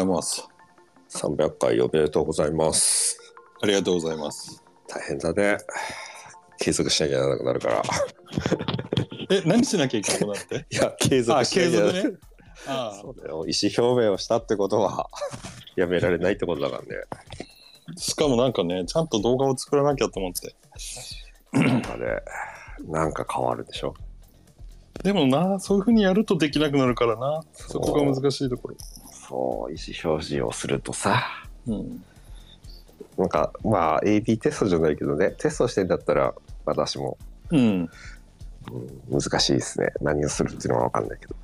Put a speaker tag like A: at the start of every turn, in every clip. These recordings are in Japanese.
A: ざいます。
B: 300回おめでとうございます。
A: ありがとうございます。
B: 大変だね。継続しなきゃならなくなるから。
A: え、何しなきゃいけなくなって？
B: いや、継
A: あ、
B: 続しな
A: 継
B: きゃなら
A: 続ね。あ
B: そうだよ。意思表明をしたってことは、やめられないってことだからね。
A: しかもなんかね、ちゃんと動画を作らなきゃと思って。
B: なんかね、なんか変わるでしょ。
A: でもな、そういうふうにやるとできなくなるからな。
B: そ
A: こが難しいところ。
B: そう、意思表示をするとさ、
A: うん。
B: なんか、まあ、AB テストじゃないけどね、テストしてんだったら、私も、
A: うん。
B: うん、難しいですね。何をするっていうのは分かんないけど。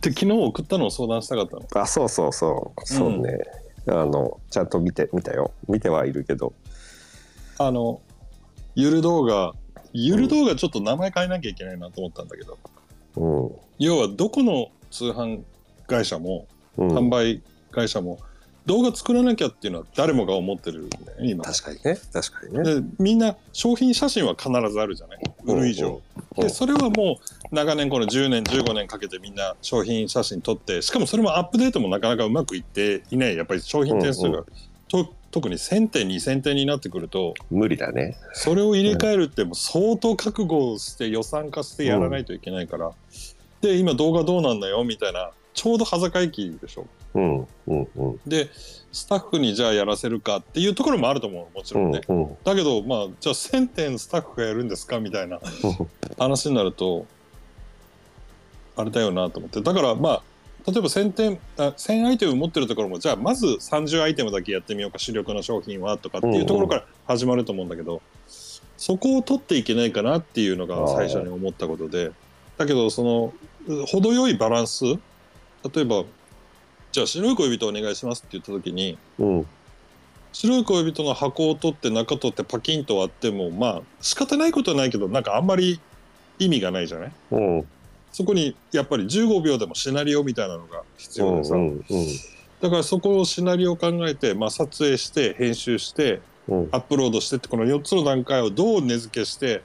A: で、昨日送ったのを相談したかったの？
B: あ、そうそうそう、そうね。あの、ちゃんと見て、見たよ。見てはいるけど、
A: あの、ゆる動画、ゆる動画ちょっと名前変えなきゃいけないなと思ったんだけど、
B: うん。
A: 要はどこの通販会社も、
B: うん、
A: 販売会社も、動画作らなきゃっていうのは誰もが思ってるんだよね、今。
B: 確かにね、確かにね。
A: でみんな商品写真は必ずあるじゃない？売る以上、
B: うんうん。
A: でそれはもう長年この10年15年かけてみんな商品写真撮ってしかもそれもアップデートもなかなかうまくいっていない。やっぱり商品点数が、
B: うん。
A: と特に1000点2000点になってくると
B: 無理だね。
A: それを入れ替えるってもう相当覚悟をして予算化してやらないといけないから、で今動画どうなんだよみたいなちょうど端境期でしょ
B: うん、うん、うん。
A: でスタッフにじゃあやらせるかっていうところもあると思うもちろんね、
B: うん、うん。
A: だけどまあじゃあ1000点スタッフがやるんですかみたいな話になるとあれだよなと思ってだからまあ例えば1000点あ1000アイテム持ってるところもじゃあまず30アイテムだけやってみようか主力の商品はとかっていうところから始まると思うんだけど、そこを取っていけないかなっていうのが最初に思ったことでだけどそのう程よいバランス例えばじゃあ白い恋人お願いしますって言った時に
B: うん、
A: 白い恋人の箱を取って中取ってパキンと割ってもまあ仕方ないことはないけどなんかあんまり意味がないじゃない？
B: うん、
A: そこにやっぱり15秒でもシナリオみたいなのが必
B: うん、
A: 要でさ、
B: うん、
A: だからそこをシナリオを考えて、まあ、撮影して編集して
B: うん。
A: アップロードしてってこの4つの段階をどう根付けして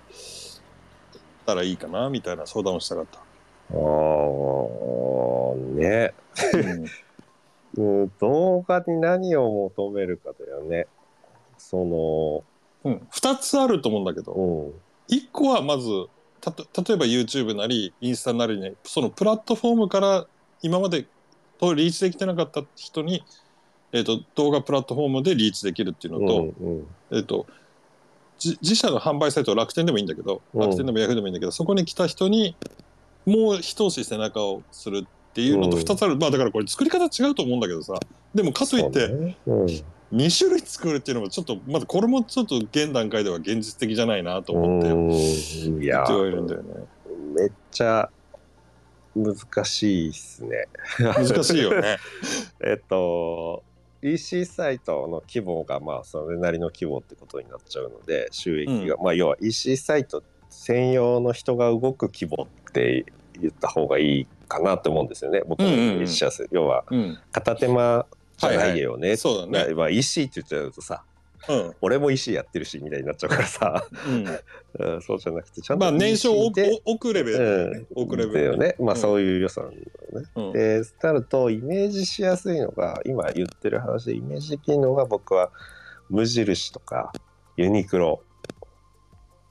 A: たらいいかなみたいな相談をしたかった。
B: ああ、ね。
A: うん
B: うん、動画に何を求めるかだよね。その、
A: うん、2つあると思うんだけど
B: うん、
A: 1個はまずたと例えば YouTube なりインスタなりにそのプラットフォームから今までとリーチできてなかった人に、えー、と動画プラットフォームでリーチできるっていうのと,、
B: うん、
A: えー、とじ自社の販売サイト楽天でもいいんだけど
B: うん。
A: 楽天でもヤフーでもいいんだけど、そこに来た人にもう一押し背中をするっていうのと
B: うん
A: 2つある、まあだからこれ作り方違うと思うんだけどさ。でもかといって、
B: ね。うん、
A: 2種類作るっていうのもちょっとまだこれもちょっと現段階では現実的じゃないなと思って
B: うん、いや
A: ね。
B: めっちゃ難しいっすね。
A: 難しいよね。
B: えっと EC サイトの規模がまあそれなりの規模ってことになっちゃうので収益が、まあ要は EC サイト専用の人が動く規模って言った方がいいかなって思うんですよね僕のイメージしやすい、要は
A: うん、
B: 片手間じゃないよね、
A: そうだね。
B: まあ EC って言っちゃうとさ
A: うん
B: 俺も EC やってるしみたいになっちゃうからさ、うん、そうじゃなくてちゃんと
A: まあ年商
B: EC
A: 置
B: で
A: く置くレベルね。置くレベル
B: だよねまあ
A: うん
B: そういう良さなんだよね、
A: うん
B: でなるとイメージしやすいのが今言ってる話でイメージできるのが僕は無印とかユニクロ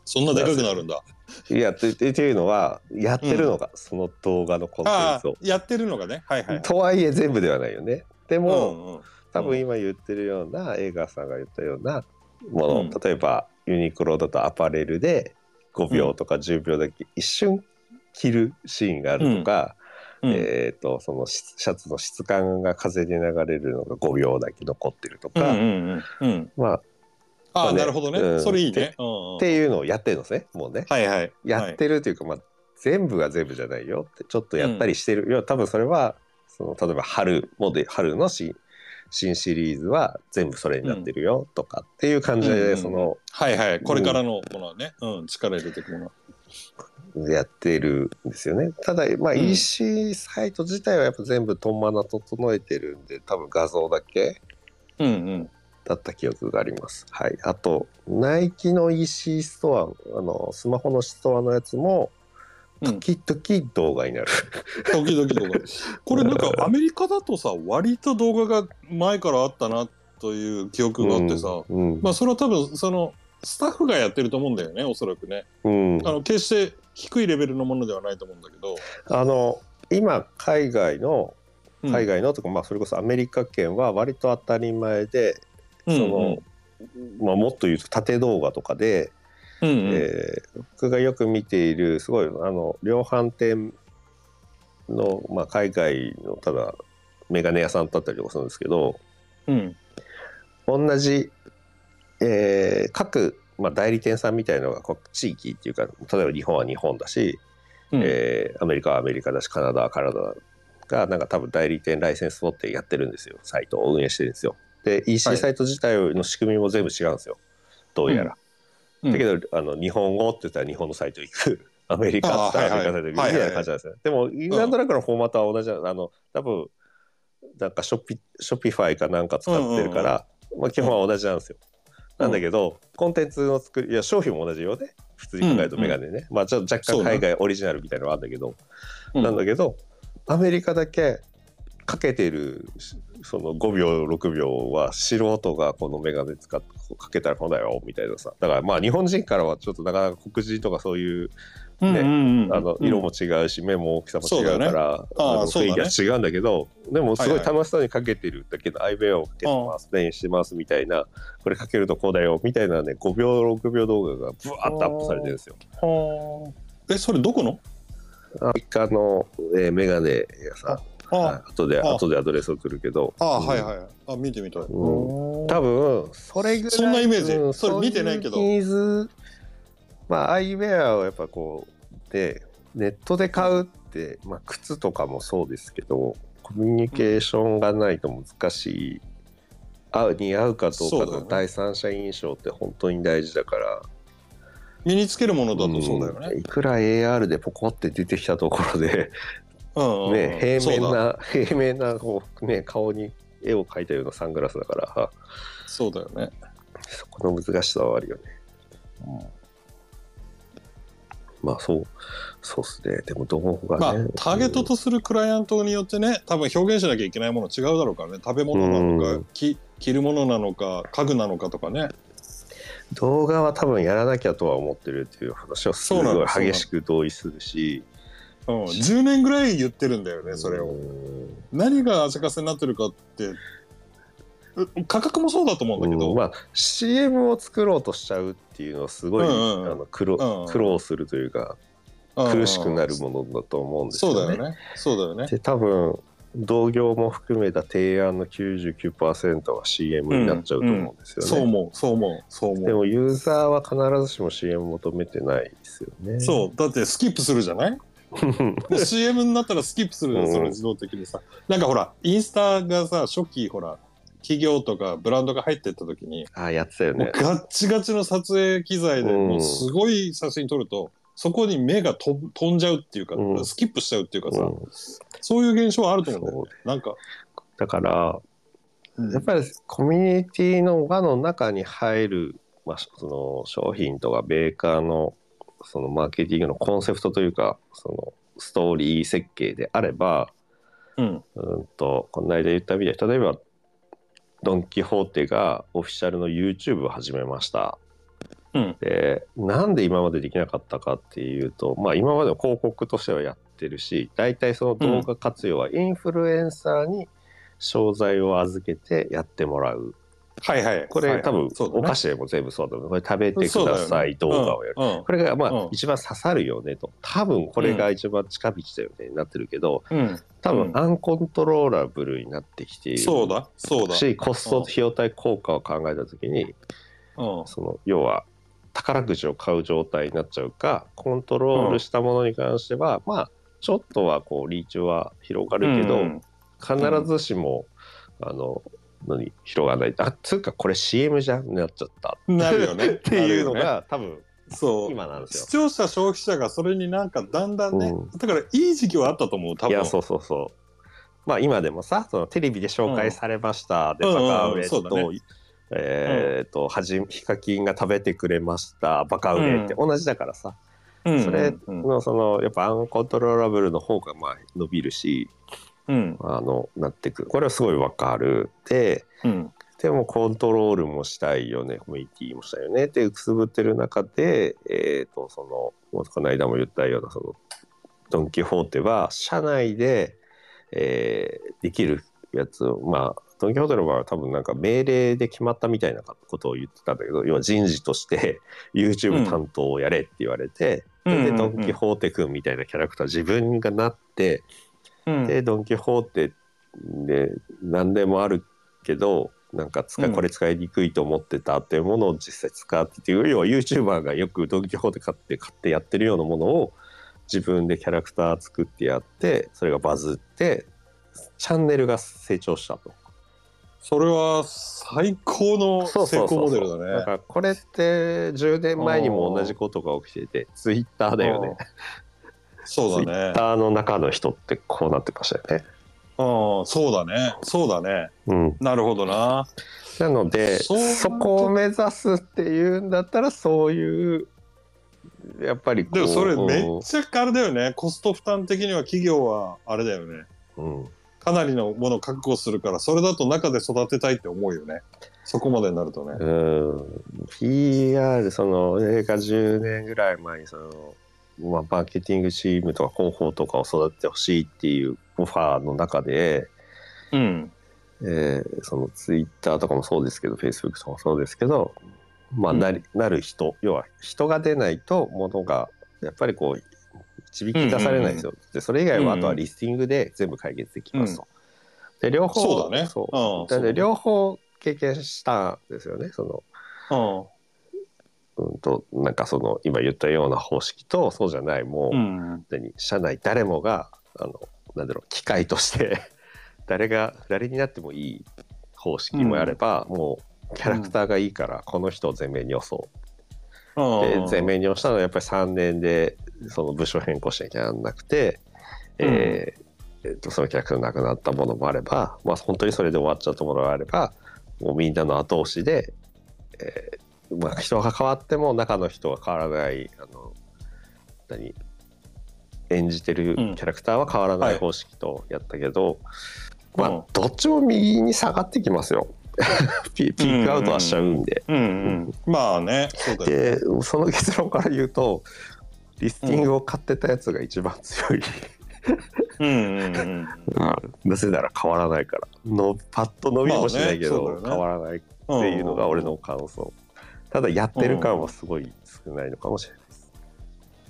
A: そんなでかくなるんだ。
B: いやってっていうのはやってるのが、その動画のコンテンツを。
A: やってるのがね。はいはい。
B: とはいえ全部ではないよね。でも、
A: うんうん
B: 多分今言ってるような映画さんが言ったようなもの、
A: うん
B: 例えばユニクロだとアパレルで5秒とか10秒だけ一瞬着るシーンがあるとか、
A: うん
B: えー、とそのシシャツの質感が風で流れるのが5秒だけ残ってるとか、
A: うんうんうんうん。
B: まあ、
A: あ
B: ね
A: なるほどね。
B: うん
A: それいい
B: で
A: ね。うんうん
B: っていうのをやってるのですねもうね。
A: はいはい。
B: やってるというか、まあ、全部が全部じゃないよってちょっとやったりしてる、いや多分それはその例えば春もで春の新新シリーズは全部それになってるよとかっていう感じで、
A: うんうん
B: その
A: はいはい。これからのものはね。うん。力入れていくもの。
B: やってるんですよね。ただ、まあ、
A: うん
B: EC サイト自体はやっぱ全部トンマナ整えてるんで多分画像だけ
A: うんうん。
B: だった記憶があります。はい。あと、ナイキの EC ストア、あの、スマホのストアのやつも、
A: うん
B: 時々動画になる。
A: 時々動画。これなんかアメリカだとさ割と動画が前からあったなという記憶があってさ、
B: うん。
A: まあそれは多分そのスタッフがやってると思うんだよねおそらくね。
B: うん。
A: あの決して低いレベルのものではないと思うんだけど、
B: あの今海外の
A: うん。
B: 海外のとか、まあ、それこそアメリカ圏は割と当たり前で、
A: うん。
B: そのまあ、もっと言うと縦動画とかで、
A: うんうん。
B: えー僕がよく見ているすごいあの量販店の、まあ、海外のただメガネ屋さんだったりとかするんですけど
A: うん。
B: 同じ、えー各、まあ、代理店さんみたいなのが地域っていうか例えば日本は日本だし、
A: うん。
B: えーアメリカはアメリカだしカナダはカナダがなんか多分代理店ライセンス持ってやってるんですよ。サイトを運営してるんですよ。で EC サイト自体の仕組みも全部違うんですよ。どうやら、
A: うん
B: だけどあの日本語って言ったら日本のサイト行く。アメリカってアメリカサイト行く。みたいな感じなんですよ、でもなんとなくのフォーマットは同じなのあの多分なんかショピショピファイかなんか使ってるから、まあ、基本は同じなんですよ、なんだけど、コンテンツの作りいや商品も同じよね。普通に考えるとメガネね、まあちょっと若干海外オリジナルみたいなのはあるんだけど、
A: うん。
B: なんだけどアメリカだけかけてるその5秒6秒は素人がこのメガネ使ってかけたらこうだよみたいなさ。だからまあ日本人からはちょっとなかなか黒人とかそういう
A: うん
B: ね
A: うんうん。
B: あの色も違うし、目も大きさも違うから
A: ねあ
B: 雰囲気は違うんだけどでもすごい楽しそうにかけてるだけど、アイウェアをかけてます電してますみたいな。これかけるとこうだよみたいな。ね5秒6秒動画がブワーッとアップされてるんですよ。
A: はあえそれどこの？
B: アメリカの、えーメガネ屋さん。
A: あ
B: はい、後で
A: あ
B: 後でアドレス送るけど。
A: あ、
B: うん。
A: はいはいあ見てみたい、
B: ん。多分それぐらい
A: そんなイメージ。
B: うん
A: それ見てないけど。
B: まあアイウェアをやっぱこうでネットで買うって、まあ、靴とかもそうですけどコミュニケーションがないと難しい。合う似合うかどうかの第三者印象って本当に大事だから。
A: 身につけるものだとそうだよね。
B: ん。いくら AR でポコって出てきたところで
A: うんうんうん。
B: ね、平面な平面なこう、ね、顔に絵を描いたようなサングラスだから。
A: そうだよね。
B: そこの難しさはあるよね。まあそうそうっすね。でも動画
A: まあ
B: ね、
A: ターゲットとするクライアントによってね多分表現しなきゃいけないもの違うだろうからね。食べ物なのか、
B: うん。
A: き着るものなのか家具なのかとかね。
B: 動画は多分やらなきゃとは思ってるっていう話はす
A: そうな
B: ご
A: いの
B: 激しく同意するし
A: うん、10年ぐらい言ってるんだよねそれを。
B: うん
A: 何が足かせになってるかってう価格もそうだと思うんだけど、
B: うんまあ CM を作ろうとしちゃうっていうのはすごい、
A: うんうんうん。
B: あの苦労
A: うんうん
B: 苦労するというか
A: うん
B: 苦しくなるものだと思うんですよね。
A: そうだよね。そうだよね。
B: で多分同業も含めた提案の99%は CM になっちゃうと思うんですよね。
A: そう思うそう思うそう思う。
B: でもユーザーは必ずしも CM 求めてないですよね。
A: そう。だってスキップするじゃない？CM になったらスキップするじゃんそれ自動的にさ。なんかほらインスタがさ初期ほら企業とかブランドが入ってった時に、
B: あやってたよね。
A: ガッチガチの撮影機材で
B: うん。
A: もうすごい写真撮るとそこに目が飛んじゃうっていうか、
B: うん。
A: スキップしちゃうっていうかさ、
B: うん。
A: そういう現象はあると思うんだよね。なんか、
B: だから
A: うん。
B: やっぱりコミュニティの輪の中に入る、まあ、その商品とかメーカーのそのマーケティングのコンセプトというかそのストーリー設計であれば
A: うん。
B: うんとこの間言ったみたいに例えばドン・キホーテがオフィシャルの YouTube を始めました。
A: うん。
B: でなんで今までできなかったかっていうと、まあ、今までの広告としてはやってるし大体その動画活用はインフルエンサーに商材を預けてやってもらう
A: はいはい。
B: これ、
A: はい。はい
B: 多分
A: ね
B: お菓子でも全部そうだと思うこれ食べてく
A: だ
B: さい動画をやる、
A: うん
B: これがまあ、
A: うん。
B: 一番刺さるよねと。多分これが一番近道だよね、になってるけど
A: うん。
B: 多分
A: うん。
B: アンコントローラブルになってきている。
A: そうだ。そうだ、
B: しコスト費用対効果を考えた時に、
A: うん、
B: その要は宝くじを買う状態になっちゃうかコントロールしたものに関しては、まあちょっとはこうリーチは広がるけど、
A: うん。
B: 必ずしも、あの何広がらないあつうかこれ CM じゃんになっちゃった。
A: なるよね。
B: っていうの
A: なるよね。
B: が、多分
A: そう。
B: 今なんですよ。
A: 視。聴者消費者がそれになんかだんだんね、
B: うん。
A: だからいい時期はあったと思う多分。
B: いやそうそうそう。まあ今でもさそのテレビで紹介されました、で
A: うん。
B: バカ
A: うんうん
B: ウェと、
A: そうだね。
B: えっ、とはじヒカキンが食べてくれましたバカウェって同じだからさ、
A: うん
B: それ
A: うん。
B: のそのやっぱアンコントローラブルの方がまあ伸びるし
A: うん。
B: あのなってく。るこれはすごいわかる。で
A: うん。
B: でもコントロールもしたいよね。コミュニティもしたいよね。ってくすぶってる中でえっ、とそのこの間も言ったようなそのドン・キホーテは社内で、えーできるやつをまあドン・キホーテの場合は多分なんか命令で決まったみたいなことを言ってたんだけど要は人事として YouTube 担当をやれって言われて、それでドン・キホーテ君みたいなキャラクター自分がなって、
A: うん
B: でドン・キホーテで何でもあるけどなんか使これ使いにくいと思ってたっていうものを実際使ってっていう要は YouTuber がよくドン・キホーテ買って買ってやってるようなものを自分でキャラクター作ってやってそれがバズってチャンネルが成長したと。
A: それは最高の成功モデルだね。
B: だからこれって10年前にも同じことが起きててツイッターだよね。
A: そうだね。
B: Twitter の中の人ってこうなってましたよね。
A: うんそうだね。そうだね。
B: うん、
A: なるほどな。
B: なので
A: そ
B: こを目指すっていうんだったらそういうやっぱり
A: でもそれめっちゃあれだよね。コスト負担的には企業はあれだよね。
B: うん、
A: かなりのものを確保するからそれだと中で育てたいって思うよね。そこまでになるとね。
B: うん。PR その映画10年ぐらい前にその、まあ、マーケティングチームとか広報とかを育ててほしいっていうオファーの中で、
A: うん。
B: えーそのツイッターとかもそうですけどフェイスブックとかもそうですけど、まあ
A: うん。
B: なりなる人要は人が出ないとものがやっぱりこう導き出されないんですよ。でそれ以外はあとはリスティングで全部解決できますと。で両方
A: そうだね。
B: そう。
A: うん。
B: 両方経験したんですよね。その
A: うん
B: うんとなんかその今言ったような方式とそうじゃないもう、
A: うん。
B: 何社内誰もがあのなんだろう機械として 誰が誰になってもいい方式もあれば、もうキャラクターがいいからこの人を前面に押そう、で前面に押したのはやっぱり3年でその部署変更しなきゃならなくて、えーえっとそのキャラクターがなくなったものもあれば、まあ、本当にそれで終わっちゃったものがあればもうみんなの後押しで、えーまあ、人が変わっても中の人が変わらないあの何演じてるキャラクターは変わらない方式とやったけど、ま
A: うん。
B: あどっちも右に下がってきますよ。ピピークアウトはしちゃうんで。
A: まあねそ
B: でその結論から言うとリスティングを買ってたやつが一番強い、なぜなら変わらないから。のパッと伸びもしないけど、変わらないっていうのが俺の感想ただやってる感はすごい少ないのかもしれないです、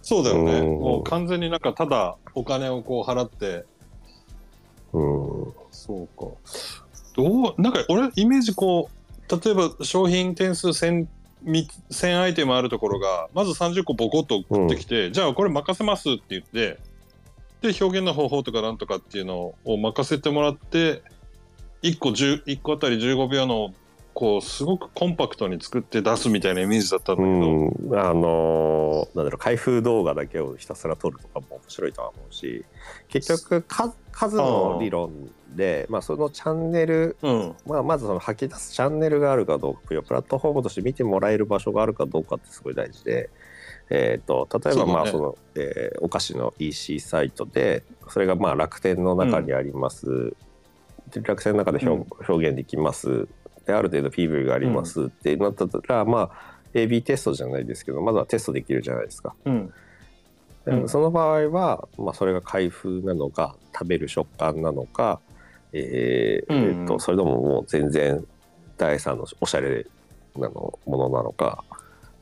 A: そうだよね。
B: うん。
A: もう完全になんかただお金をこう払って。
B: うん。
A: そうか。どうなんか俺イメージこう例えば商品点数1000み1000アイテムあるところがまず30個ボコッと送ってきて、じゃあこれ任せますって言ってで表現の方法とかなんとかっていうのを任せてもらって1個10 1個あたり15秒のこうすごくコンパクトに作って出すみたいなイメージだったんだけど、
B: うん、あのーなんだろう開封動画だけをひたすら撮るとかも面白いとは思うし結局か数の理論でまあ、そのチャンネル
A: うん。
B: まあ、まずその吐き出すチャンネルがあるかどうかプラットフォームとして見てもらえる場所があるかどうかってすごい大事で、えー、と例えばまあその、えーお菓子の EC サイトでそれがまあ楽天の中にあります、で楽天の中で表,、表現できますである程度 PV がありますってなったら、まあ AB テストじゃないですけどまずはテストできるじゃないですか。
A: うん。うん。
B: その場合は、まあ、それが開封なのか食べる食感なのか、えー
A: うん。
B: えーとそれとももう全然第三のおしゃれなのものなのか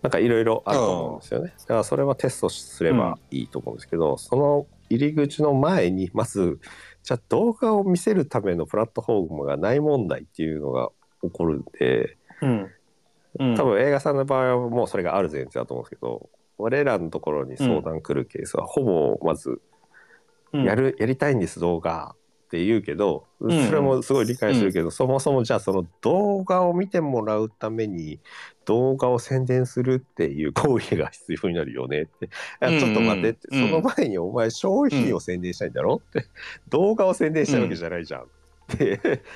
B: なんかいろいろあると思うんですよね。だからそれはテストすればいいと思うんですけど、その入り口の前にまずじゃあ動画を見せるためのプラットフォームがない問題っていうのが起こるんで
A: うん。うん。
B: 多分映画さんの場合はもうそれがある前提だと思うんですけど我らのところに相談来るケースはほぼまず
A: うん。
B: やる、やりたいんです動画って言うけどそ
A: ん。
B: れもすごい理解するけど、そもそもじゃあその動画を見てもらうために動画を宣伝するっていう行為が必要になるよねっていやちょっと待ってって、その前にお前商品を宣伝したいんだろって動画を宣伝したいわけじゃないじゃん。っ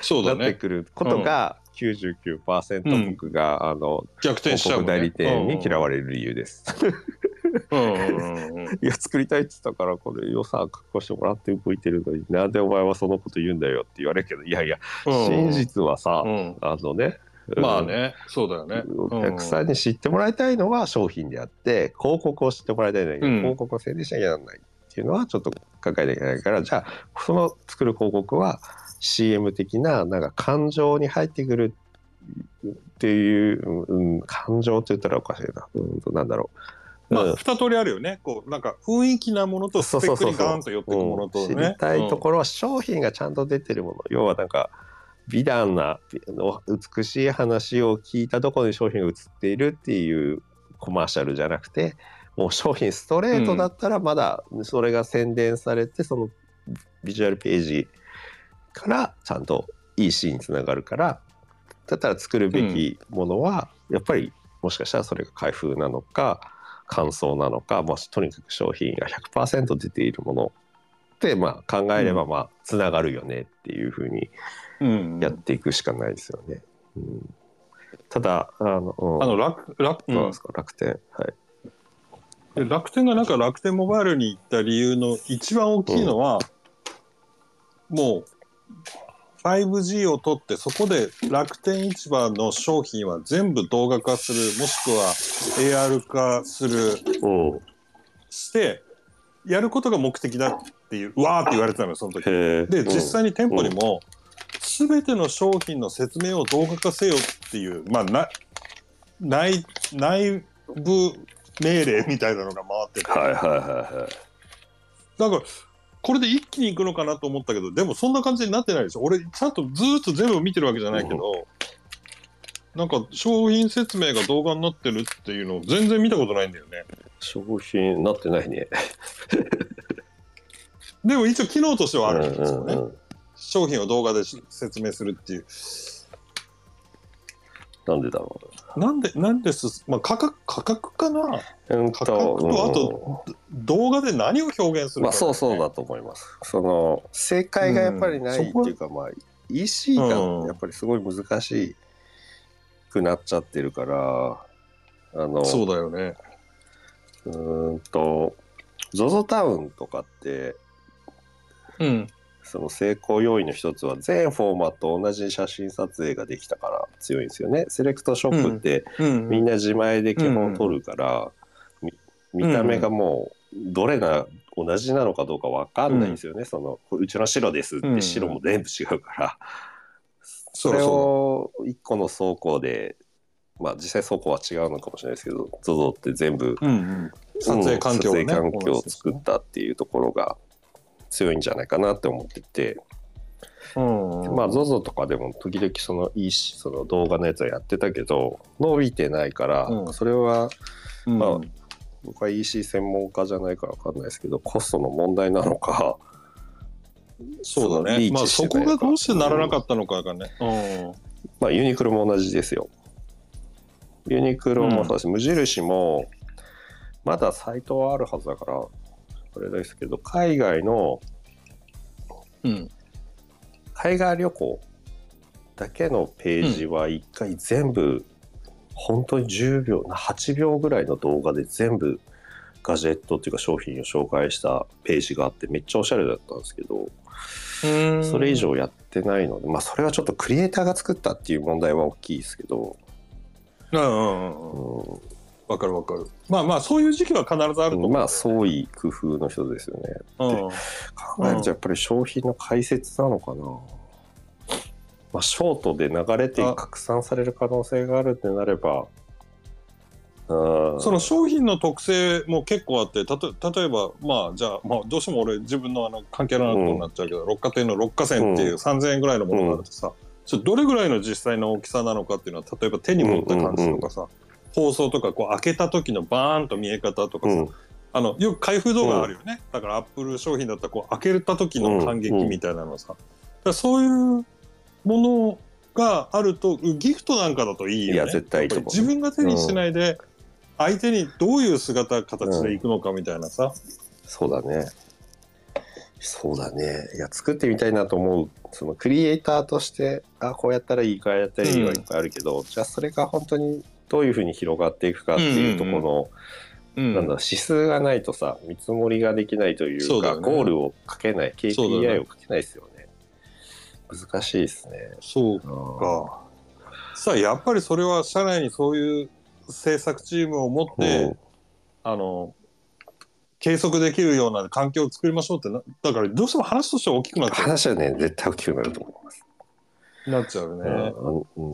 A: そうだね。
B: くることが99%僕が、あの
A: 逆転しちゃうね。
B: 代理店に嫌わ
A: れ
B: れる理由です。
A: うんうんうん
B: いや作りたいって言ったからこれ予算確保してもらって動いてるのになんでお前はそのこと言うんだよって言われるけどいやいや真実はさ、
A: うん。
B: あのね
A: まあねそうだよね。
B: お客さんに知ってもらいたいのは商品であって広告を知ってもらいたいのに、
A: うん。
B: 広告を宣伝しなきゃならないっていうのはちょっと考えなきゃいけないからじゃあその作る広告は CM 的ななんか感情に入ってくるっていう、うん、感情って言ったらおかしいな、うん、なんだろう、
A: まあ
B: うん。
A: 二通りあるよね。こうなんか雰囲気なものとスペックにガーンと寄ってくものと
B: うん。知
A: ね
B: りたいところは商品がちゃんと出てるもの、要はなんか美談なの美しい話を聞いたところに商品が映っているっていうコマーシャルじゃなくてもう商品ストレートだったらまだそれが宣伝されて、そのビジュアルページからちゃんといいシーンにつながるからだったら作るべきものはやっぱりもしかしたらそれが開封なのか感想なのか、まあ、とにかく商品が100%出ているものって、まあ、考えればまあつながるよねっていうふうに
A: うん。
B: やっていくしかないですよね。うん、ただあの、うん。
A: あの楽楽、
B: ですか？楽天。はい。
A: で楽天がなんか楽天モバイルに行った理由の一番大きいのは、もう 5G を取ってそこで楽天市場の商品は全部動画化するもしくは AR 化する
B: うん、
A: してやることが目的だっていううわーって言われてたのよその時。で実際に店舗にも全ての商品の説明を動画化せよっていうまあな内内部命令みたいなのが回ってて、
B: はいはいはいはい。
A: だからこれで一気にいくのかなと思ったけどでもそんな感じになってないでしょ俺ちゃんとずーっと全部見てるわけじゃないけど、なんか商品説明が動画になってるっていうのを全然見たことないんだよね。
B: 商品なってないね。
A: でも一応機能としてはあるんですよね、
B: うんうんうん。
A: 商品を動画でし説明するっていう。
B: なんでだろ
A: なんでなんです、まあ、価格価格かな？
B: う。うん
A: 価格とあと動画で何を表現するか、
B: まあそうそうだと思います。その正解がやっぱりないっていうか、まあ EC がやっぱりすごい難しくなっちゃってるから、あの
A: そうだよね。
B: うーんと ZOZO タウンとかって
A: うん
B: その成功要因の一つは全フォーマット同じ写真撮影ができたから強いんですよね。セレクトショップって
A: うん。
B: みんな自前で基本撮るから、み見た目がもうどれな同じなのかどうか分かんないんですよね、そのこれうちの白ですって
A: うん
B: 白も全部違うから、
A: そ
B: そうれ
A: そ
B: を1個の倉庫でまあ実際倉庫は違うのかもしれないですけど ZOZO って全部
A: う、うん。うん、撮影環境を、ね
B: 撮影環境を作ったっていうところが強いんじゃないかなって思ってて、
A: うん
B: まあ ZOZO とかでも時々そのいいしその動画のやつはやってたけど伸びてないから、
A: うん。
B: それは
A: うん。
B: まあ僕は EC 専門家じゃないから分かんないですけどコストの問題なのか
A: そうだね。まあそこがどうしてならなかったのかがね、うん。
B: まあユニクロも同じですよ。ユニクロもそうだし、無印もまだサイトはあるはずだからあれですけど海外の
A: うん。
B: 海外旅行だけのページは一回全部、本当に10秒8秒ぐらいの動画で全部ガジェットっていうか商品を紹介したページがあってめっちゃおしゃれだったんですけどそれ以上やってないのでまあそれはちょっとクリエイターが作ったっていう問題は大きいですけど、
A: うんうんうん。うんわかるわかる。まあまあそういう時期は必ずあると思う、
B: うんまあ創意工夫の人ですよね。
A: うん。
B: 考えるとやっぱり商品の解説なのかな、まあ、ショートで流れて
A: あ
B: 拡散される可能性があるってなればうん。
A: その商品の特性も結構あってたと例えばまあじゃあ、まあ、どうしても俺自分のあの関係のあることになっちゃうけど、六花亭の六花線っていううん。3000円ぐらいのものがあるとさ、ちょっとどれぐらいの実際の大きさなのかっていうのは例えば手に持った感じとかさ、包装とかこう開けた時のバーンと見え方とかさ、
B: うん。
A: あのよく開封動画あるよね、だからアップル商品だったらこう開けた時の感激みたいなのさ、だそういうものがあるとギフトなんかだといいよね。
B: いや絶対いいと思う。
A: やっぱり自分が手にしないで相手にどういう姿形でいくのかみたいなさ、
B: そうだね。そうだね。いや作ってみたいなと思う。そのクリエイターとしてあこうやったらいいかやったらいいはいっぱいあるけど、じゃあそれが本当にどういうふうに広がっていくかっていうところの、
A: うん
B: なんだ指数がないとさ見積もりができないというか
A: ね。
B: ゴールをかけない KPI をかけないですよね。難しいですね。
A: そう
B: うん。
A: か。さあ、やっぱりそれは社内にそういう制作チームを持って、
B: う。ん
A: あの、計測できるような環境を作りましょうってな、だからどうしても話としては大きくなっちゃ
B: 話はね絶対大きくなると思います。
A: う。なっちゃうね。
B: うんうん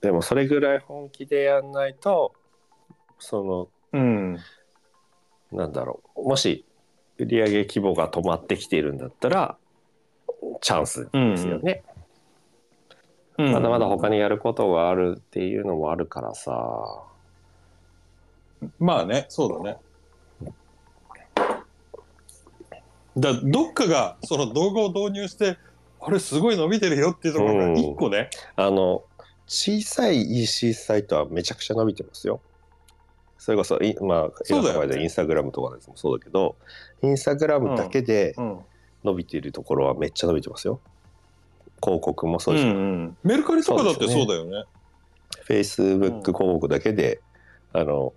B: でもそれぐらい本気でやんないとその
A: うん。
B: なんだろうもし売上規模が止まってきているんだったらチャンスですよね、まだまだ他
A: に。
B: にやることがあるっていうのもあるからさ
A: まあね、そうだね。だどっかがその動画を導入して、あれすごい伸びてるよっていうところが一個ね、
B: あの小さい EC サイトはめちゃくちゃ伸びてますよ。それこそいまあ
A: そうだよね。
B: 今の場合でインスタグラムとかでもそうだけどインスタグラムだけで
A: うん。
B: 伸びているところはめっちゃ伸びてますよ。広告もそう
A: うん
B: です
A: うん、メルカリとかだってそうだよね。
B: Facebook 広告だけで、あの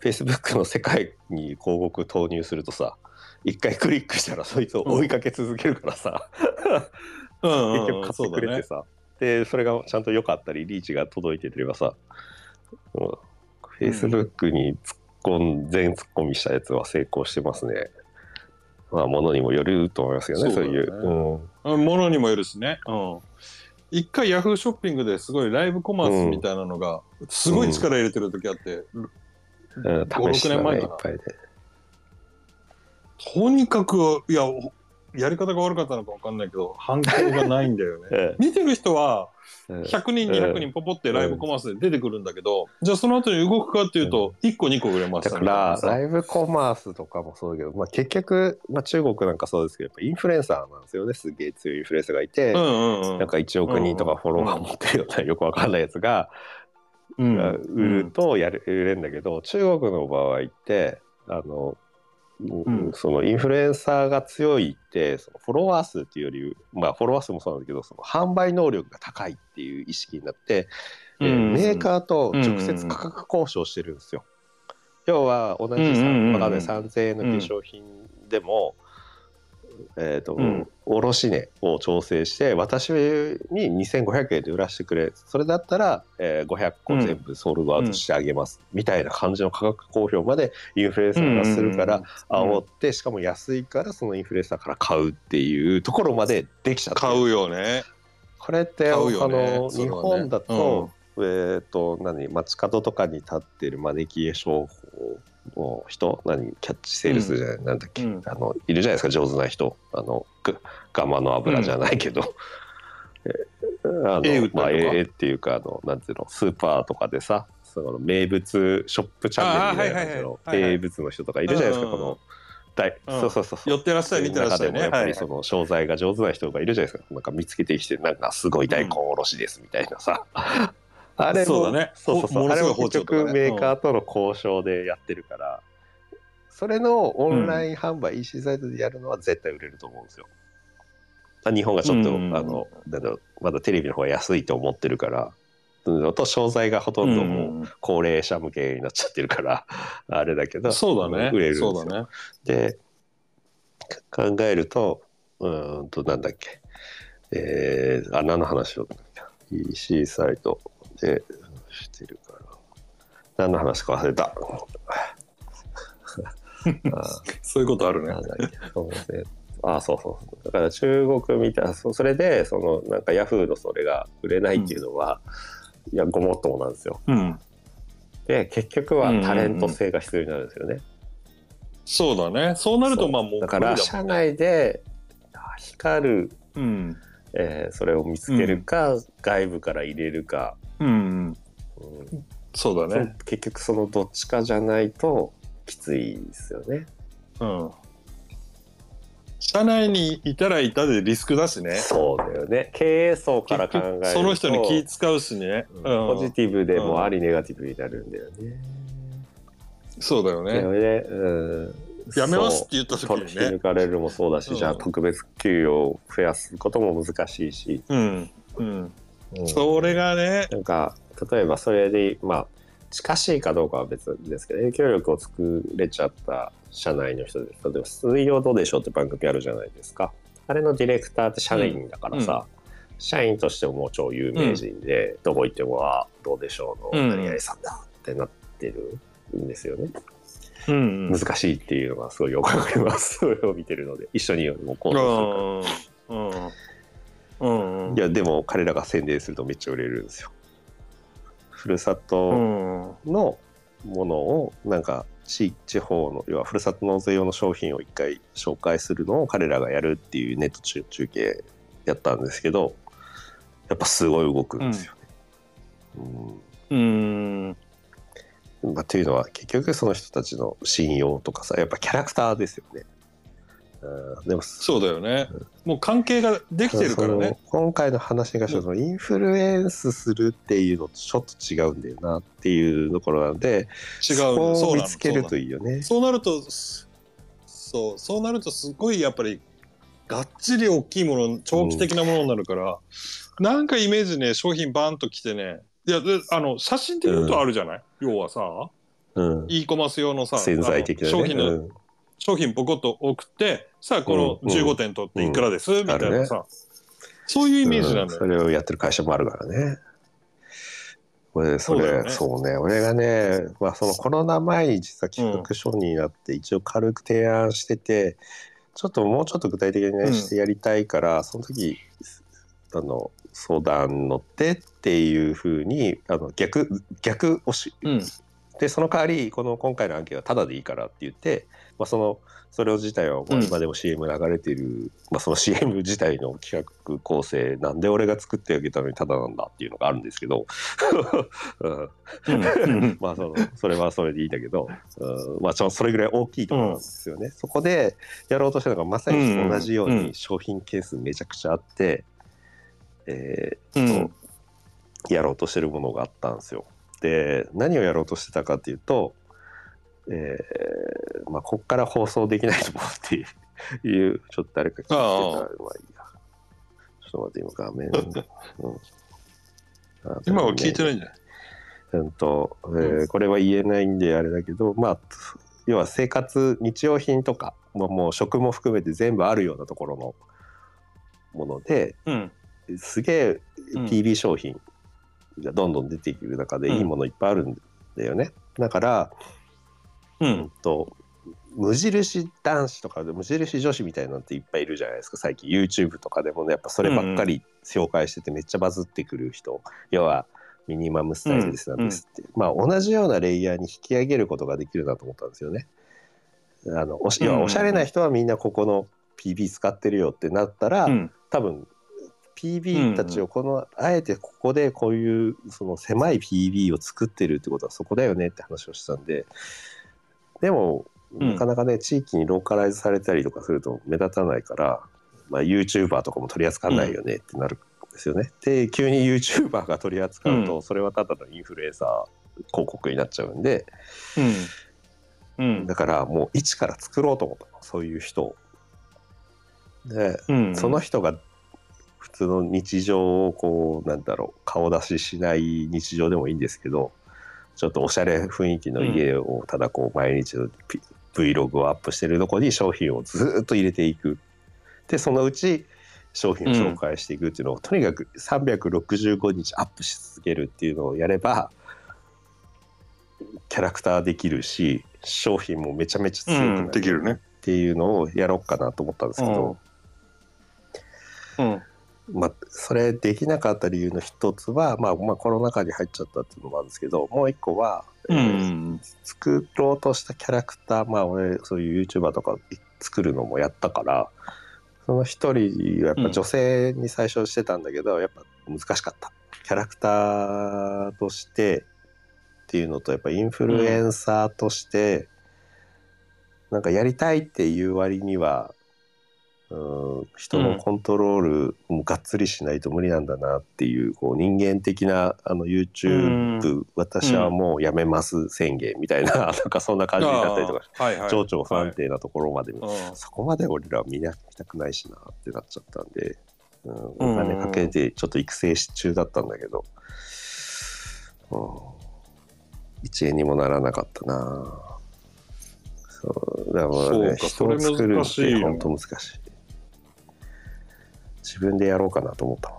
B: Facebook の世界に広告投入するとさ一回クリックしたらそいつを追いかけ続けるからさ、
A: うんうん
B: 結局買ってくれてさ、でそれがちゃんと良かったりリーチが届いてればさ、うん、Facebook に突っ込ん全突っ込みしたやつは成功してますね。まあものにもよると思いますよねそう
A: ね。
B: いう、
A: うん。ものにもよるしね。うん。一回ヤフーショッピングですごいライブコマースみたいなのが、すごい力入れてる時あって、
B: うん。うん、
A: 5
B: 試し
A: 6年
B: が
A: 前かな。
B: ねいっぱいで
A: とにかく、いや、やり方が悪かったのか分かんないけど、反響がないんだよね。
B: え
A: 見てる人は
B: えうん
A: 100人、200人ポポってライブコマースで出てくるんだけど、じゃあその後に動くかっていうと、1個2個売れまし
B: だか
A: たみたいなさ。
B: らライブコマースとかもそうだけど、まあ、結局、まあ、中国なんかそうですけどやっぱインフルエンサーなんですよね。すげえ強いインフルエンサーがいて、
A: うんうんうん。
B: なんか1億人とかフォロワー持ってるようなよくわかんないやつが、
A: うん。
B: 売るとやる売れるんだけど中国の場合ってあの、
A: ん。
B: そのインフルエンサーが強いってそのフォロワー数っていうよりまあフォロワー数もそうなんだけどその販売能力が高いっていう意識になって、えー
A: うん。
B: メーカーと直接価格交渉してるんですよ。要は同じさ、
A: うんうんうんうん。
B: わかんない3000円の化粧品でも、えーと
A: うん。
B: 卸値を調整して私に2500円で売らしてくれ。それだったら、えー500個全部ソールドアウトしてあげます、みたいな感じの価格公表までインフルエンサーがするから煽ってしかも安いからそのインフルエンサーから買うっていうところまでできちゃってる。
A: 買うよね。
B: これって、
A: 買うよね。
B: あの日
A: それはね。
B: 本だと、えっ、と何街角とかに立ってる招き商法の人何キャッチセールスじゃない、なんだっけ、
A: うん。
B: あのいるじゃないですか上手な人。あのぐガマの油じゃないけど、えあの
A: 絵売ったりとか。
B: まあ絵っていうかあのなんていうのスーパーとかでさその名物ショップチャンネルみたいな感じの名物の人とかいるじゃないですか、
A: うんうんうん。
B: この大
A: うん。
B: そうそうそう
A: 寄ってらっしゃい、見てらっしゃいね。
B: 中でもやっぱ
A: はい。
B: りその商材が上手な人がいるじゃないですか。なんか見つけてきて、なんかすごい大根おろしですみたいなさ。あれも
A: そうだね。
B: そうそうそう。あれも結局メーカーとの交渉でやってるから、それのオンライン販売、EC サイトでやるのは絶対売れると思うんですよ。あ日本がちょっと、
A: うん。
B: あの、だまだテレビの方が安いと思ってるから、うんと商材がほとんどもう
A: うん。
B: 高齢者向けになっちゃってるから、あれだけど、
A: そうだね。
B: 売れるんですよ。
A: そうだね。
B: で考えるとうーんとなんだっけ。えー、あ何の話を？EC サイトでしてるから。何の話か忘れた。あ
A: そういうことあるね。
B: なん。だっけ。そうですね。あそうそうそう。だから中国みたいなそそれでそのなんかヤフーのそれが売れないっていうのは、いやごもっともなんですよ。
A: うん。
B: で結局はタレント性が必要になるんですよね、
A: そうだね。そうなると、まあもう、
B: だから社内で光る
A: うん。
B: えーそれを見つけるか、外部から入れるか、
A: うんうん。
B: うん
A: そうだね。
B: そ結局そのどっちかじゃないときついですよね。
A: うん。社内にいたらいたでリスクだしね。
B: そうだよね経営層から考えると
A: その人に気使うしね。
B: うん
A: うん
B: ポジティブでもありネガティブになるんだよね。
A: そうだよね。
B: ねうん
A: やめますって言った時にね
B: 引き抜。かれるもそうだし、
A: うん
B: じゃあ特別給与を増やすことも難しいし、
A: うん。うん。
B: うん
A: それがね。
B: なんか例えばそれでまあ近しいかどうかは別ですけど影響力を作れちゃった社内の人です例えば「水曜どうでしょう」って番組あるじゃないですかあれのディレクターって社員だからさ、社員としてももう超有名人で、どこ行っても「あどうでしょう」の何々さんだってなってるんですよね。
A: うん
B: 難しいっていうのがすごいよくわかります。それを見てるので一緒にもう行動するから。
A: うんうん
B: いやでも彼らが宣伝するとめっちゃ売れるんですよ。ふるさ
A: う
B: と
A: ん
B: のものをなんか地地方の要はふるさと納税用の商品を一回紹介するのを彼らがやるっていうネット中中継やったんですけどやっぱすごい動くんですよね。
A: うん
B: うんまあ、というのは結局その人たちの信用とかさやっぱキャラクターですよね。うん、でも
A: そうだよね。もう関係ができてるからね。
B: 今回の話がそのインフルエンスするっていうのとちょっと違うんだよなっていうところなので
A: 違う
B: そ
A: う
B: 見つけるといいよね。
A: そうなるとそうそうなるとすごいやっぱりがっちり大きいもの長期的なものになるから、なんかイメージね商品バーンと来てね。いやであの写真で言うとあるじゃない、要はさ
B: うん、
A: e コマース用のさ
B: 潜在的なね。
A: 商品の、
B: うん。
A: 商品ボコッと送ってさあこの
B: うん
A: 15点取っていくらです、みたいなさ、そういうイメージなんだよ、
B: うん。それをやってる会社もあるからね。これそれ
A: ね。
B: そうね。俺がね、まあ、そのコロナ前に実は企画書になって一応軽く提案してて、ちょっともうちょっと具体的にね、
A: うん
B: してやりたいからその時あの相談乗ってっていうふうにあの逆逆押し。
A: うん。
B: でその代わりこの今回の案件はタダでいいからって言って、まあ、そのそれ自体はまあ
A: うん。
B: 今でも CM 流れてる、まあ、その CM 自体の企画構成なんで俺が作ってあげたのにタダなんだっていうのがあるんですけど、うん
A: うんうん。
B: まあそのそれはそれでいいんだけど、うんまあ、ちょそれぐらい大きいところなんですよね、そこでやろうとしたのがまさに同じよう
A: うん
B: に商品件数めちゃくちゃあって、えー
A: うん。
B: やろうとしてるものがあったんですよ。で何をやろうとしてたかっていうと、えーまあ、こっから放送できないと思うっていういうちょっと誰か聞いてたら
A: ああ
B: まあいいやちょっと待って今画面、うん。あ
A: 今は聞いてないんじゃない？
B: うんと、えーこれは言えないんであれだけどまあ要は生活日用品とかももう食も含めて全部あるようなところのもので
A: うん。
B: すげえ
A: うん。
B: PB 商品がどんどん出てくる中で
A: うん。
B: いいものいっぱいあるんだよね。だから、
A: う
B: うん。んと無印男子とかで無印女子みたいなのっていっぱいいるじゃないですか。最近 YouTube とかでもねやっぱそればっかり紹介しててめっちゃバズってくる人、要はミニマムスタイルですなんですって、まあ同じようなレイヤーに引き上げることができるなと思ったんですよね。あのおし要はおしゃれな人はみんなここの PB 使ってるよってなったら、
A: うん。
B: 多分 PB たちをこの、あえてここでこういうその狭い PB を作ってるってことはそこだよねって話をしたんででも
A: うん。
B: なかなかね、地域にローカライズされたりとかすると目立たないから、まあ、YouTuber とかも取り扱わないよねってなるんですよね。で急に YouTuber が取り扱うと、
A: う
B: それはただのインフルエンサー広告になっちゃうんで。
A: うん。うん。
B: だからもう一から作ろうと思ったのそういう人を。で
A: うん。
B: その人が普通の日常をこうなんだろう顔出ししない日常でもいいんですけどちょっとおしゃれ雰囲気の家をただこう毎日のピ Vlog をアップしてるとこに商品をずっと入れていく。でそのうち商品を紹介していくっていうのを、とにかく365日アップし続けるっていうのをやればキャラクターできるし商品もめちゃめちゃ強くな
A: うんできるね。
B: っていうのをやろうかなと思ったんですけど、
A: うん
B: まあ、それできなかった理由の一つは、まあ、まあコロナ禍に入っちゃったっていうのもあるんですけどもう一個は、
A: う
B: えー
A: ん
B: 作ろうとしたキャラクターまあ俺そういう YouTuber とか作るのもやったからその一人はやっぱ女性に最初してたんだけど、やっぱ難しかった。キャラクターとしてっていうのとやっぱインフルエンサーとして、なんかやりたいっていう割にはうん。人のコントロールもがっつりしないと無理なんだなっていうこう人間的なあの YouTube、私はもうやめます宣言みたいな なんかそんな感じになったりとか
A: はいはい。
B: 情緒不安定なところまで、
A: うん。
B: そこまで俺らは見な見たくないしなってなっちゃったんで、うん、
A: うん。
B: お金かけてちょっと育成中だったんだけど、うん、1円にもならなかったな。そう。だからね人を作るって本当難しい自分でやろうかなと思った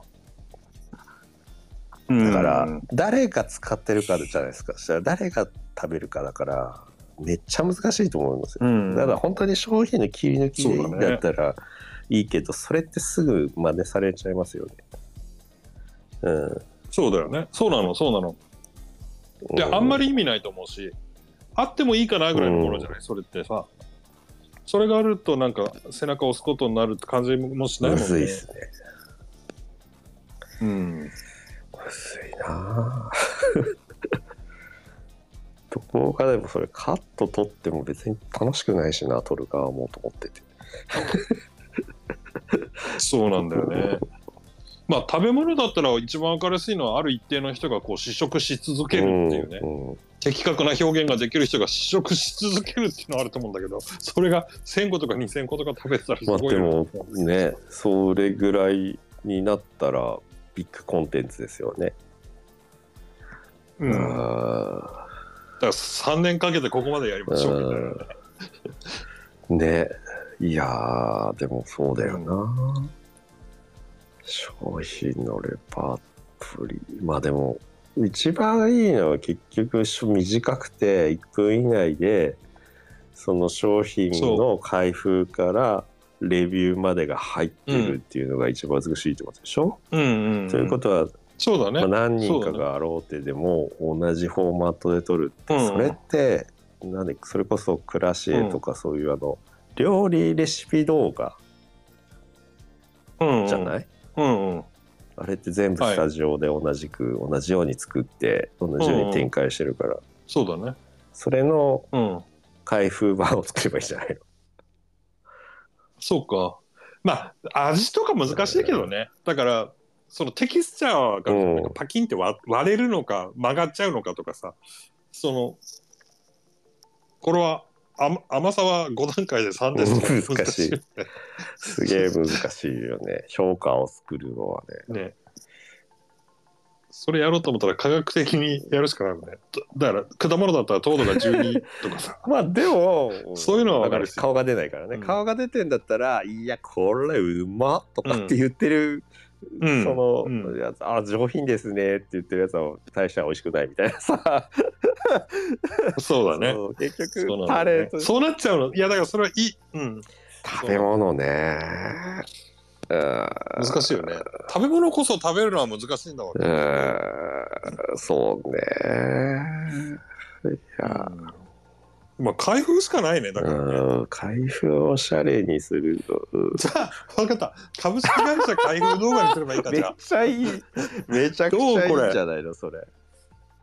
B: だから、誰が使ってるかじゃないですか。そしたら誰が食べるかだからめっちゃ難しいと思いますよ。
A: うん、
B: だから本当に商品の切り抜きでいいん
A: だ
B: ったらいいけどそれってすぐ真似されちゃいますよね。うん。
A: そうだよね。そうなのそうなの。で、あんま
B: り
A: り意味ないと思うしあってもいいかなぐらいのものじゃない、それってさ。それがあるとなんか背中を押すことになるって感じもしない
B: む
A: もんね。
B: ずいっすね。
A: うん。
B: むずいなぁ。どこかでもそれカット取っても別に楽しくないしな撮る側もと思ってて。
A: そうなんだよね。まあ食べ物だったら一番分かりやすいのはある一定の人がこう試食し続けるっていうね、
B: うんうん。
A: 的確な表現ができる人が試食し続けるっていうのはあると思うんだけどそれが1,000個とか2,000個とか食べてたらす
B: まあで
A: ごいよ
B: もねそれぐらいになったらビッグコンテンツですよね。
A: うん、だか
B: あ
A: ら3年かけてここまでやりましょうみたいな。ね。
B: いやーでもそうだよな、商品のレパートリー。まあでも一番いいのは結局短くて1分以内でその商品の開封からレビューまでが入ってるっていうのが一番美しいってことでしょ、
A: うんうん、うん、
B: ということは、
A: そうだね、
B: まあ、何人かがあろうてでも同じフォーマットで撮るって、
A: うん。
B: それってなんでそれこそクラシエとかそういうあの、料理レシピ動画
A: うんうん、
B: じゃない、
A: うんうん。
B: あれって全部スタジオで同じく、同じように作って同じように展開してるから、
A: そうだね。
B: それの
A: うん。
B: 開封版を作ればいいじゃないの
A: そうか。まあ味とか難しいけどね。だからそのテキスチャーが
B: うん。
A: なんかパキンって割割れるのか曲がっちゃうのかとかさ。そのこれは甘甘さは5段階で3です
B: 難しい。すげえ難しいよね。評価を作るのはね。
A: ねそれやろうと思ったら科学的にやるしかないもんね。とだから果物だったら糖度が12とかさ。
B: まあでも
A: そういうのはわ
B: だか
A: るし。
B: 顔が出ないからね、
A: うん。
B: 顔が出てんだったらいやこれうまっとかって言ってる、
A: うん。
B: その、
A: うん。
B: やつあ上品ですねって言ってるやつは大して美味しくないみたいなさ。
A: そうだね。
B: 結局タレと
A: そうなっちゃうの。いやだからそれはいい、うん、
B: 食べ物ね。うん
A: 難しいよね。食べ物こそ食べるのは難しいんだわけ、
B: うん。そうね。いや。
A: まあ開封しかないねだからね、
B: うん。開封をおしゃれにするの。
A: じゃあ分かった。株式会社開封動画にすればいいか
B: めっ
A: じゃあ。
B: ちゃいい。めちゃくちゃいいんじゃないのそれ。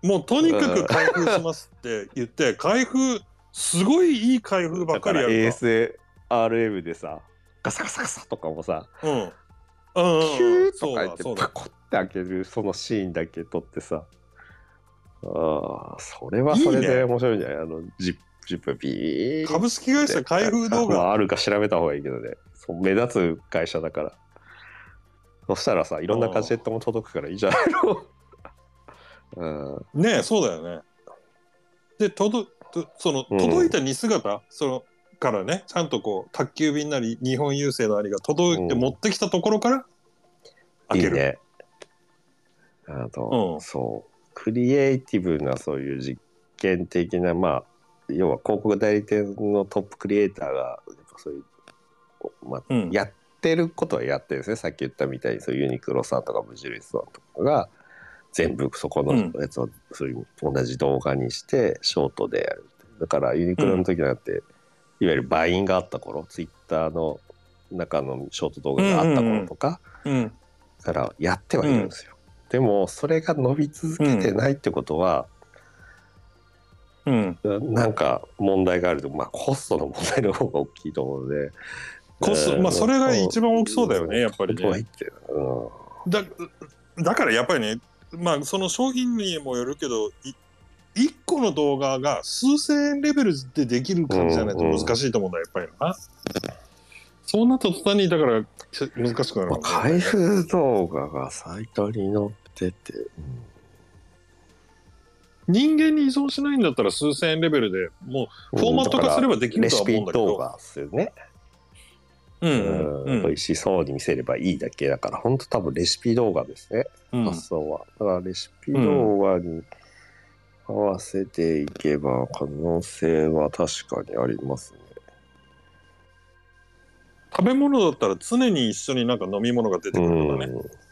A: もうとにかく開封しますって言って開封すごいいい開封ばっかりやるか
B: ASRM でさガサガサガサとかもさ
A: うん。うんうん
B: キューとか言ってパコって開けるそのシーンだけ撮ってさ。ああそれはそれで面白いんじゃない？あのジップジップビー
A: 株式会社開封動画。
B: まあ、あるか調べた方がいいけどね。そう目立つ会社だから。そしたらさいろんなガジェットも届くからいいじゃないの？うん。
A: ねえそうだよね。で届とその
B: うん。
A: 届いた荷姿、そのからねちゃんとこう宅急便なり日本郵政なりが届いて
B: うん
A: 持ってきたところから開ける、
B: いいね。あと、
A: うん。
B: そうクリエイティブなそういう実験的なまあ要は広告代理店のトップクリエイターがやっぱそういう、まあ
A: うん。
B: やってることはやってるんですね。さっき言ったみたいにそういうユニクロさんとか無印さんとかが全部そこの
A: うん。
B: やつをそういう同じ動画にしてショートでやる。だからユニクロの時なんて、いわゆるバインがあった頃ツイッターの中のショート動画があった頃とか、
A: うん。
B: からやってはいるんですよ、でもそれが伸び続けてないってことは、
A: うん、
B: なんか問題があるとまあコストの問題の方が大きいと思うので
A: コストまあそれが一番大きそうだよねやっぱりね。
B: そう入ってる。うん。
A: だだからやっぱりねまあその商品にもよるけどい1個の動画が数千円レベルでできる感じじゃないと難しいと思うんだやっぱりな。そうなった途端にだからち難しくなるね。
B: 開封動画がサイトに載ってて、
A: 人間に依存しないんだったら数千円レベルでもうフォーマット化すればできるとは思うんだけど。
B: レシピ動画ですよね。
A: うん
B: うん
A: うん。
B: 美味しそうに見せればいいだけだから本当多分レシピ動画ですね、
A: うん。
B: 発想は。だからレシピ動画に合わせていけば可能性は確かにありますね。
A: 食べ物だったら常に一緒になんか飲み物が出てくるとかね。
B: うん。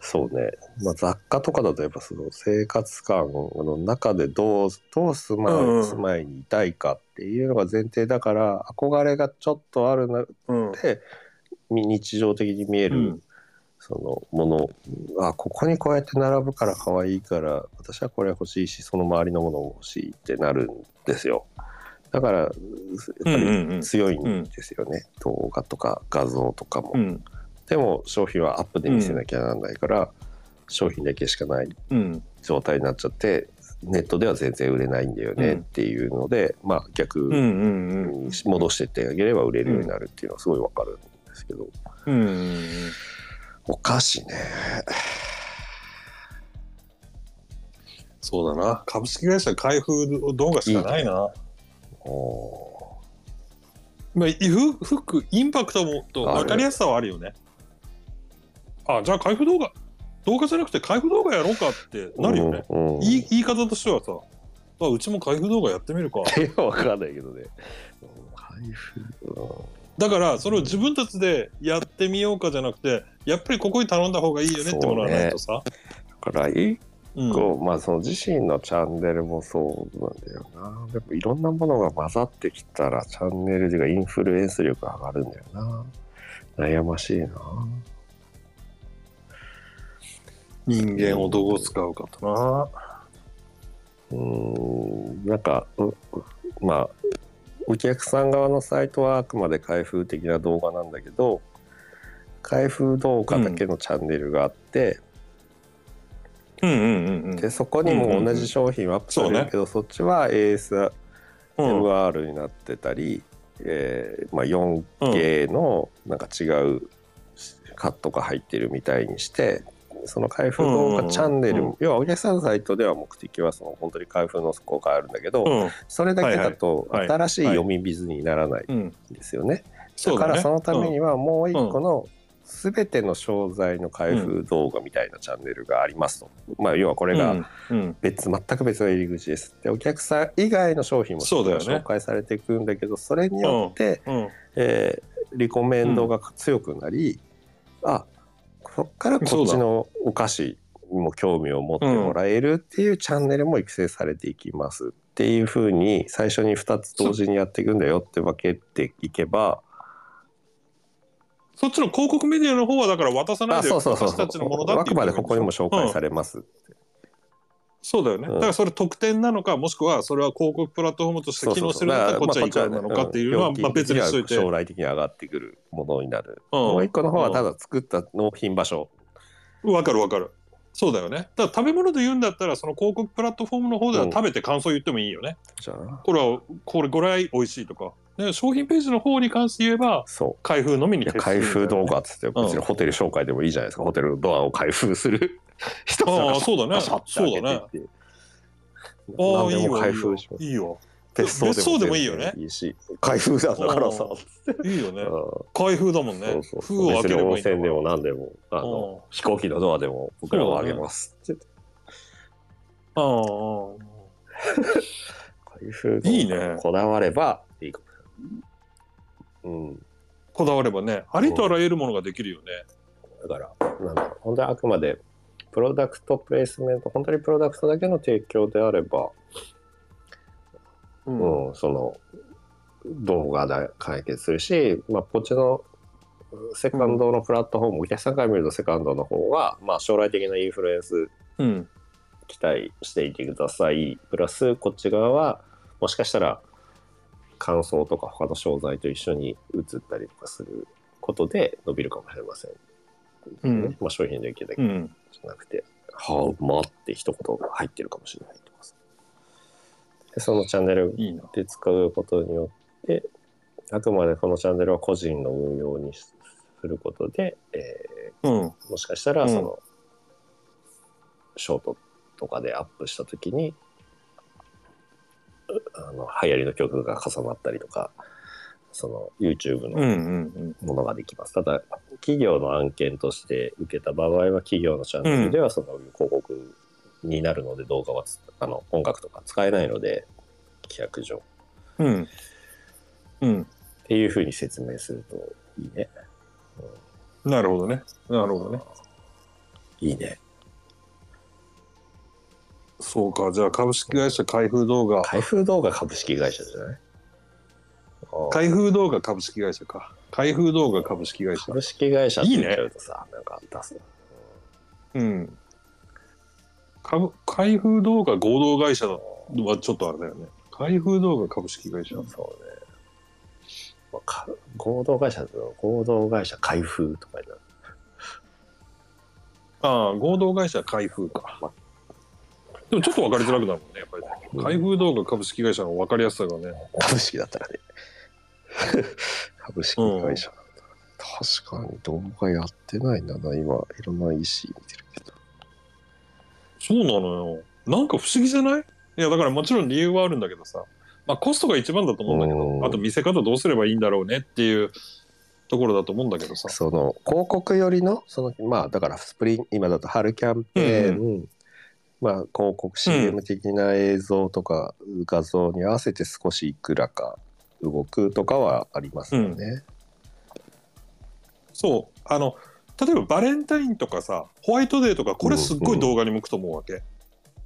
B: そうね、まあ、雑貨とかだとやっぱその生活感の中でどうどう住ま,、
A: うんうん。
B: 住まいにいたいかっていうのが前提だから憧れがちょっとあるの
A: うん。
B: でみ日常的に見える、
A: うん
B: そのものあここにこうやって並ぶから可愛いから私はこれ欲しいしその周りのものも欲しいってなるんですよ。だからやっぱ
A: うんうん。うん
B: り強いんですよね、動画とか画像とかも、
A: うん。
B: でも商品はアップで見せなきゃなんないから、商品だけしかない
A: うん。
B: 状態になっちゃってネットでは全然売れないんだよねっていうので、まあ逆
A: うんうん
B: に戻してってあげれば売れるようになるっていうのはすごいわかるんですけど、
A: うんうん
B: お菓子ね
A: そうだな株式会社開封動画しかないな。
B: お
A: まあ、ふ服インパクトもと分かりやすさはあるよね。あじゃあ開封動画動画じゃなくて開封動画やろうかってなるよね。
B: うんうん
A: 言い言い方としてはさあうちも開封動画やってみるか。
B: いやわかんないけどね。開封、うん
A: だからそれを自分たちでやってみようかじゃなくてやっぱりここに頼んだ方がいいよねってものはないとさ。
B: だから一
A: うん
B: 個、まあその自身のチャンネルもそうなんだよな。でもいろんなものが混ざってきたらチャンネルでがインフルエンス力上がるんだよな。悩ましいな。
A: 人間をどう使うかとな。
B: うーん、なんか、うまあ、お客さん側のサイトはあくまで開封的な動画なんだけど、開封動画だけのチャンネルがあって、
A: うんうんうんうん。
B: でそこにも同じ商品はアップされるけど、そっちは ASMR
A: うん。
B: になってたり、えーまあ、4K のなんか違うカットが入ってるみたいにしてその開封動画チャンネル、
A: うん
B: 要はお客さんのサイトでは目的はその本当に開封の効果あるんだけど、
A: うん。
B: それだけだと新しい読み水にならない
A: うん。
B: んですよね。
A: だ
B: からそのためにはもう一個の全ての商材の開封動画みたいなチャンネルがありますと。まあ要はこれが
A: うんうん
B: 別全く別の入り口です。でお客さん以外の商品も紹介されていくんだけどそれによって、
A: うん
B: えーリコメンドが強くなり、あこっからこっちのお菓子にも興味を持ってもらえるっていうチャンネルも育成されていきますっていうふうに最初に2つ同時にやっていくんだよって分けていけば
A: そっちの広告メディアの方はだから渡さない
B: あ
A: で
B: そうそうそう。
A: 私たちのものだ
B: あ
A: っていう
B: くまでここにも紹介されます、
A: そうだよね、
B: うん。
A: だからそれ特典なのかもしくはそれは広告プラットフォームとして機能してるんだったらこっちはいかがなのかっていうのは
B: まあ
A: まあ別にしといて、
B: 将来的に上がってくるものになる、
A: うん。
B: もう一個の方はただ作った納品場所、
A: わかるわかる。そうだよね。だから食べ物で言うんだったらその広告プラットフォームの方では
B: うん
A: 食べて感想言ってもいいよね、
B: じゃあ。
A: これはこれぐらい美味しいとかで商品ページの方に関して言えば
B: そう。
A: 開封のみに徹する
B: 開封動画っつって
A: うん。
B: 別にホテル紹介でもいいじゃないですか、ホテルのドアを開封する人
A: ああそうだね。そうだねあいいわいいわ
B: 開封します。
A: いいよ
B: 別
A: 別荘でもいいよね。
B: いいし。開封だからさ。
A: いいよね。
B: うん。
A: 開封だもんね。封を開ければいいんだから
B: 泉でも何でもあの飛行機のドアでも僕らはあげますって。
A: ああ
B: 開封
A: いいね。
B: こだわればうん。
A: こだわればねありとあらゆるものができるよね。
B: だからなんだろう。本当にあくまでプロダクトプレイスメント本当にプロダクトだけの提供であれば、
A: うん。
B: うん、その動画で解決するし、まあ、こっちのセカンドのプラットフォーム、お客さんから見るとセカンドの方は、まあ、将来的なインフルエンス
A: うん。
B: 期待していてください。プラスこっち側はもしかしたら感想とか他の商材と一緒に映ったりとかすることで伸びるかもしれません、
A: うん。
B: まあ、商品だけだけ
A: うん。
B: じゃなくて「はあま」って一言が入ってるかもしれないとかさでそのチャンネルで使うことによってあくまでこのチャンネルは個人の運用にすることで、え
A: うん。
B: ーもしかしたら
A: うん。
B: その、ショートとかでアップした時にあの流行りの曲が重なったりとかその YouTube の
A: うんうん
B: ものができます。ただ企業の案件として受けた場合は企業のチャンネルではその広告になるので動画はつあの音楽とか使えないので規約上っ
A: うん。うん。うん。
B: ていうふうに説明するといいね。
A: なるほどね。なるほどね。
B: いいね。
A: そうか。じゃあ株式会社開封動画。
B: 開封動画株式会社じゃない？
A: 開封動画株式会社か。開封動画株式会社。
B: 株式会社って言っちゃうとさ、なんか出す。
A: うん。株開封動画合同会社はちょっとあれだよね。開封動画株式会社。
B: そうね。まあか合同会社だと合同会社開封とかになる。
A: ああ、合同会社開封か。でもちょっと分かりづらくなるもんね、やっぱりね。
B: うん
A: 開封動画株式会社の分かりやすさがね。
B: 株式だったらね。株式会社なんだ、確かに動画やってないんだな、今。いろんな EC 見てるけど。
A: そうなのよ。なんか不思議じゃない？いや、だからもちろん理由はあるんだけどさ。まあコストが一番だと思うんだけ
B: うん
A: ど、あと見せ方どうすればいいんだろうねっていうところだと思うんだけどさ。
B: その広告よりの、そのまあだからスプリン、今だと春キャンペーン、まあ広告 CM 的な映像とか画像に合わせて少しいくらか動くとかはありますよね。
A: そう。あの、例えばバレンタインとかさ、ホワイトデーとか、これすっごい動画に向くと思うわけ。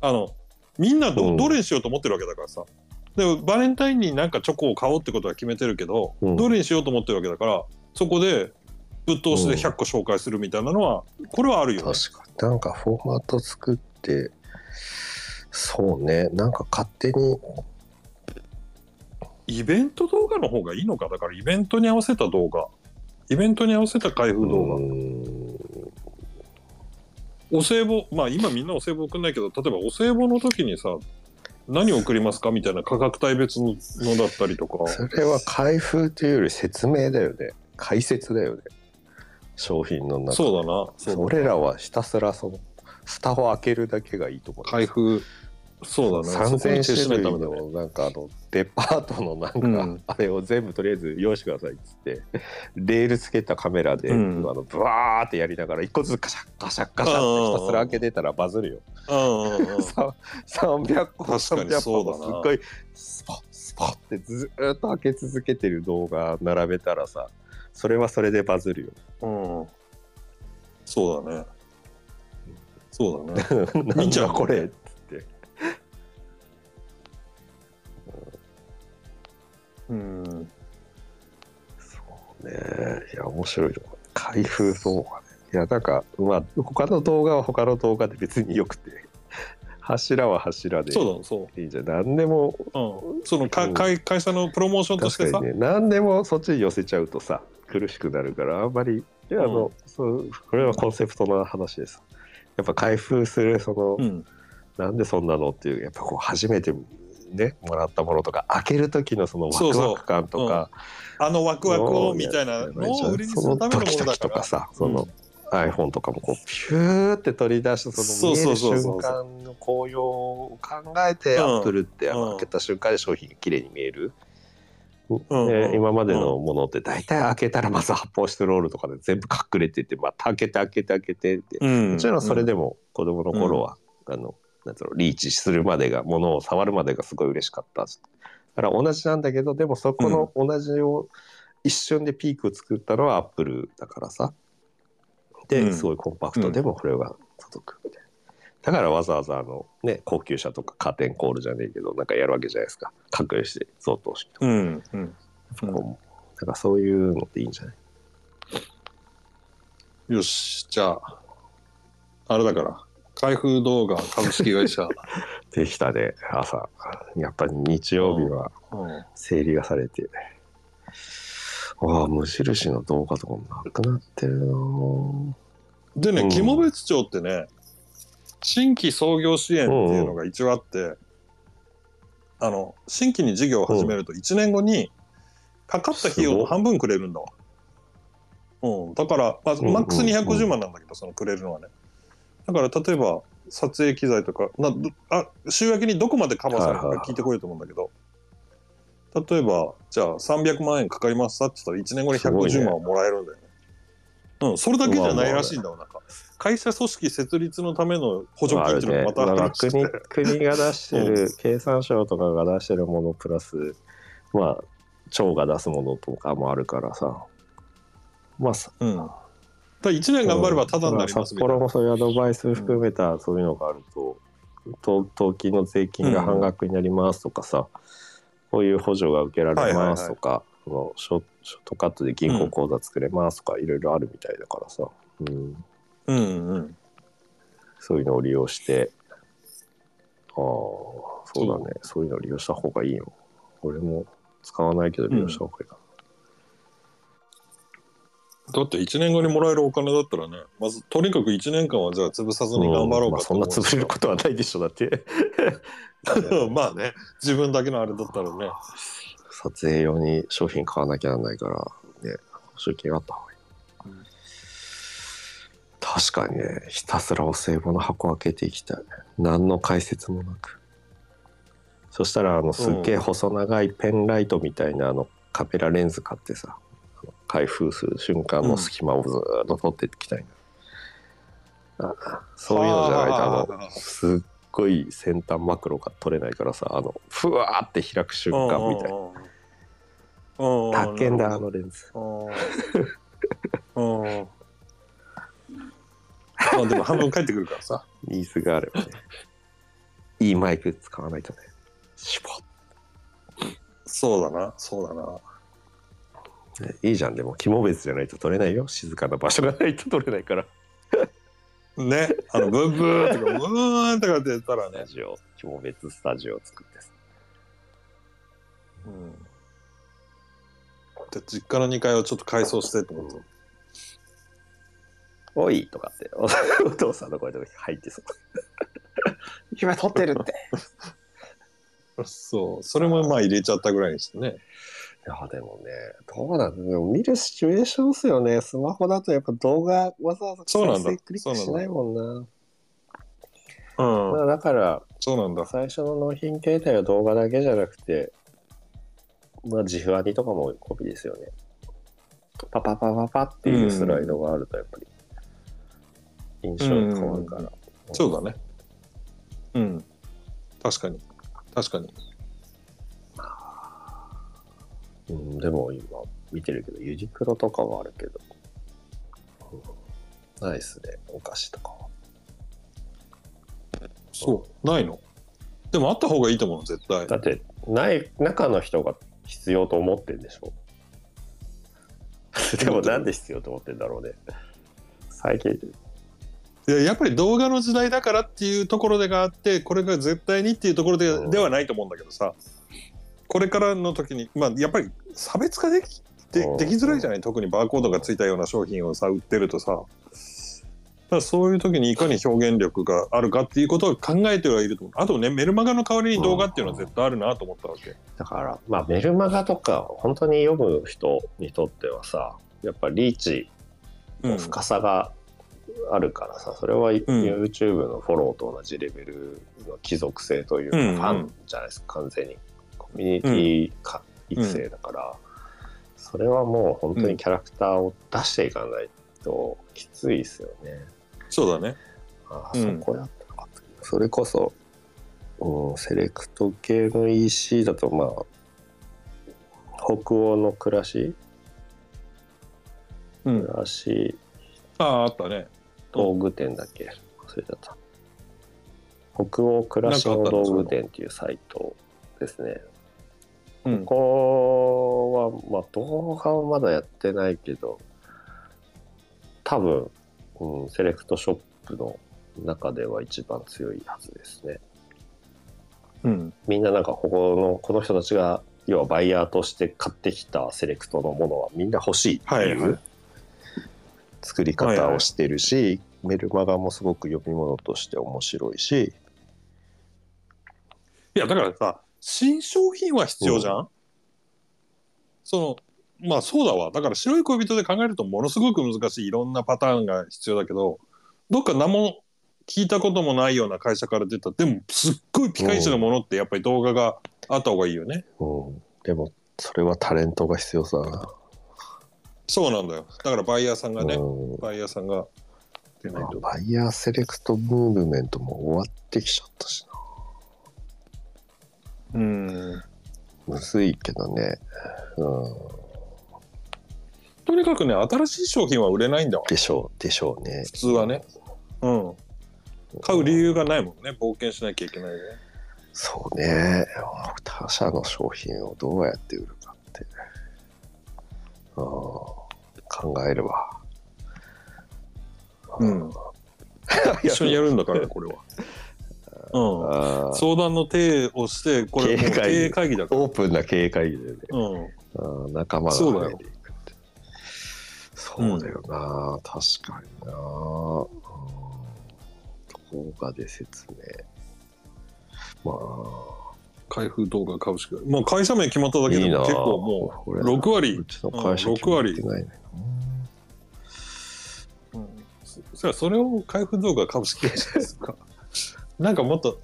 A: あの、みんなど,、
B: うん
A: どれにしようと思ってるわけだからさ。でもバレンタインになんかチョコを買おうってことは決めてるけど、
B: うん
A: どれにしようと思ってるわけだから、そこでぶっ通しで100個紹介するみたいなのは、これはあるよね。
B: 確かに。なんかフォーマット作って、そうね、なんか勝手に、
A: イベント動画の方がいいのかだからイベントに合わせた動画。イベントに合わせた開封動画。お歳暮、まあ今みんなお歳暮送んないけど、例えばお歳暮の時にさ、何送りますかみたいな価格帯別ののだったりとか。
B: それは開封というより説明だよね。解説だよね。商品の中
A: そうだな。そうだ
B: それらはひたすらその蓋を開けるだけがいいと思う。
A: 開封。そうだね。そこに
B: 3000
A: 徹し
B: 種類。のなんかあのデパートのなんか、
A: うん
B: あれを全部とりあえず用意してくださいっつってレールつけたカメラで、
A: うん
B: あのブワーってやりながら一個ずつカシャッカシャッカシャッってひたすら開けてたらバズるよ。
A: うんうんうん。
B: さ300個
A: 確かに
B: 300
A: そうだな
B: 個すっごいスポッスポッってずーっと開け続けてる動画並べたらさそれはそれでバズるよ。
A: うん。そうだね。そうだね。
B: なん
A: 見ちゃ
B: これ
A: うん。
B: そうね。いや、面白いと。開封動画ね。いや、なんか、まあ、他の動画は他の動画で別によくて、柱は柱で
A: そうだ、そう。
B: いいんじゃん。何でも、
A: うん、そのか、
B: うん
A: 会会社のプロモーションとしてさ、
B: ね、何でもそっちに寄せちゃうとさ、苦しくなるから、あんまり、いや、あの、
A: うん
B: そう、これはコンセプトの話です。やっぱ開封する、その、
A: うん、
B: なんでそんなのっていう、やっぱこう、初めてね、もらったものとか、開ける時のそのワクワク感とか、
A: あのワクワクをみたいなのを売りにするためのものだ。
B: とかさ、その iPhone とかもこうピューって取り出してその見える瞬間の紅葉を考えて
A: うん。
B: Apple って開けた瞬間で商品が綺麗に見える。
A: うん。
B: で今までのものって大体開けたらまず発泡スチロールとかで全部隠れててまた開けて開けて開けてって。
A: うん、
B: もちろんそれでも子供の頃は、あのなんつうのリーチするまでがものを触るまでがすごい嬉しかった。だから同じなんだけどでもそこの同じを一瞬でピークを作ったのはアップルだからさ。で、
A: うん。
B: すごいコンパクト。でもこれが届くみたいな。だからわざわざあのね高級車とかカーテンコールじゃねえけどなんかやるわけじゃないですか。格上して贈答式とか、
A: うんうん。
B: こうなんかそういうのっていいんじゃない？
A: よしじゃああれだから開封動画株式会社、
B: できたね。朝。やっぱり日曜日は
A: うん
B: 整理がされて。ああ無印の動画とかもなくなってるなぁ
A: でね
B: うん。
A: 肝別町ってね新規創業支援っていうのが一応あって、あの新規に事業を始めると1年後にかかった費用の半分くれるんだわ。うん、だから、まあ、
B: うんうん
A: マックス250万なんだけど、そのくれるのはね。だから例えば撮影機材とかなどあ週明けにどこまでカバーされるのか聞いてこようと思うんだけど、例えばじゃあ300万円かかりますさって言ったら1年後に150万はもらえるんだよね。うん、それだけじゃないらしいんだわ、なんか。会社組織設立のための補助金っていうのがまたある
B: まあ
A: らしくて、
B: 国国が出してる、経産省とかが出してるものプラスまあ町が出すものとかもあるからさ。まあさ
A: うん、だから1年頑張ればタダになります
B: 札
A: みたいな。
B: 幌もそういうアドバイス含めたそういうのがあると、と登記の税金が半額になりますとかさ、こういう補助が受けられますとか、そのショショートカットで銀行口座作れますとか、いろいろあるみたいだからさ、うん、
A: うんうん
B: そういうのを利用してああそうだね。そういうのを利用した方がいいよ。俺も使わないけど利用した方がいいか
A: だって1年後にもらえるお金だったらねまずとにかく1年間はじゃあ潰さず
B: な、
A: に頑張ろう
B: まあ、そんな
A: かと思うんです
B: 潰れることはないでしょだって。
A: まあね自分だけのあれだったらね。
B: 撮影用に商品買わなきゃなんないからね保証金があった方がいい、
A: うん
B: 確かにねひたすらお歳暮の箱開けていきたい何の解説もなく。そしたらあのすっげえ細長いペンライトみたいなあのカメラレンズ買ってさ。あの開封する瞬間の隙間をずーっと撮っていきたいな、あそういうのじゃないとあ
A: はあ
B: のすっごい先端マクロが撮れないからさあのふわーって開く瞬間みたいな。
A: うん。
B: 高えんだあのレンズ。
A: あでも半分返ってくるからさ。
B: ニーズがあればね。いいマイク使わないとね。シュポ
A: そうだなそうだな
B: いいじゃん。でも肝別じゃないと撮れないよ。静かな場所がないと撮れないから。
A: ね。あのブーブーとかブーンとかって言ったらね
B: スタジオ肝別スタジオを作ってさ。
A: うん。じゃあ実家の2階をちょっと改装してってこと？
B: おいとかっておお父さんの声とか入ってそう。今撮ってるって。
A: そう。それもまあ入れちゃったぐらいにしてね
B: いやでもねどうなんだでも見るシチュエーションっすよね。スマホだとやっぱ動画わざわざ
A: そうなんだ。
B: 再生クリックしないもんな。
A: うん
B: まあだから
A: そうなんだ。
B: 最初の納品形態は動画だけじゃなくて、まあ、自負アニとかもコピーですよね。パパパパパっていうスライドがあるとやっぱり印象が変わるから。
A: そうだね。うん。確かに。確かに
B: うん、でも今見てるけど、ユニクロとかはあるけど、うん、ないっすね、お菓子とかは。
A: そうないの？でもあった方がいいと思う絶対
B: だって、ない、中の人が必要と思ってんでしょ。でもなんで必要と思ってんだろうね。最近、
A: いややっぱり動画の時代だからっていうところでがあってこれが絶対にっていうところで,、
B: うん
A: ではないと思うんだけどさこれからの時にまあやっぱり差別化できで
B: うん。
A: できづらいじゃない？特にバーコードがついたような商品をさ売ってるとさ。だそういう時にいかに表現力があるかっていうことを考えてはいると思う。あとねメルマガの代わりに動画っていうのは絶対あるなと思ったわけ、
B: だから、まあ、メルマガとか、本当に読む人にとってはさ、やっぱリーチ
A: うん
B: の深さがあるからさ、それは YouTube のフォローと同じレベルの貴族性というか、
A: うん。
B: ファンじゃないですか、完全に。コミュニティか、育成だから、それはもう本当にキャラクターを出していかないときついですよね。
A: そうだね。
B: あそこやったのかとそれこそ、うん、セレクト系の EC だとまあ北欧の暮らし？
A: うん。
B: 暮らし？
A: あああったね。
B: 道具店だっけ？忘れちゃった。北欧暮らしの。道具店っていうサイトですね
A: うん。
B: ここはまあ動画はまだやってないけど多分、うん、セレクトショップの中では一番強いはずですね。
A: うん。
B: みんななんかここのこの人たちが要はバイヤーとして買ってきたセレクトのものはみんな欲しいって
A: はいいうはい
B: 作り方をしてるし、メルマガもすごく読み物として面白いし。
A: いやだからさ新商品は必要じゃん、そのまあそうだわだから白い恋人で考えるとものすごく難しいいろんなパターンが必要だけどどっか名も聞いたこともないような会社から出たでもすっごいピカイチなものってやっぱり動画があった方がいいよね。
B: うん、でもそれはタレントが必要さな。
A: そうなんだよ。だからバイヤーさんがね、
B: うん
A: バイヤーさんが出ない
B: まあ
A: と。
B: バイヤーセレクトムーブメントも終わってきちゃったし
A: うん。
B: な。むずいけどね。うん。
A: とにかくね、新しい商品は売れないんだわ。
B: でしょう、でしょうね
A: 普。通はね。うん。買う理由がないもんね。冒険しなきゃいけないね。
B: そうね。他社の商品をどうやって売るかって。うん、考えるわ。
A: うん。一緒にやるんだからね、これは。うん。相談の手をして、これ
B: 経営会議
A: 経営会議だから。
B: オープンな経営会議でね。
A: うん。
B: うん仲間が
A: そうだよ
B: 増えていくって。そうだよな、確かにな、うん、動画で説明。ま
A: 開封動画株式会もう会社名決まっただ
B: あ、
A: けでも結構もう6割
B: うちの会社
A: うん
B: 決まってないね。
A: うんそそれそれを開封動画株式会社ですか？なんかもっと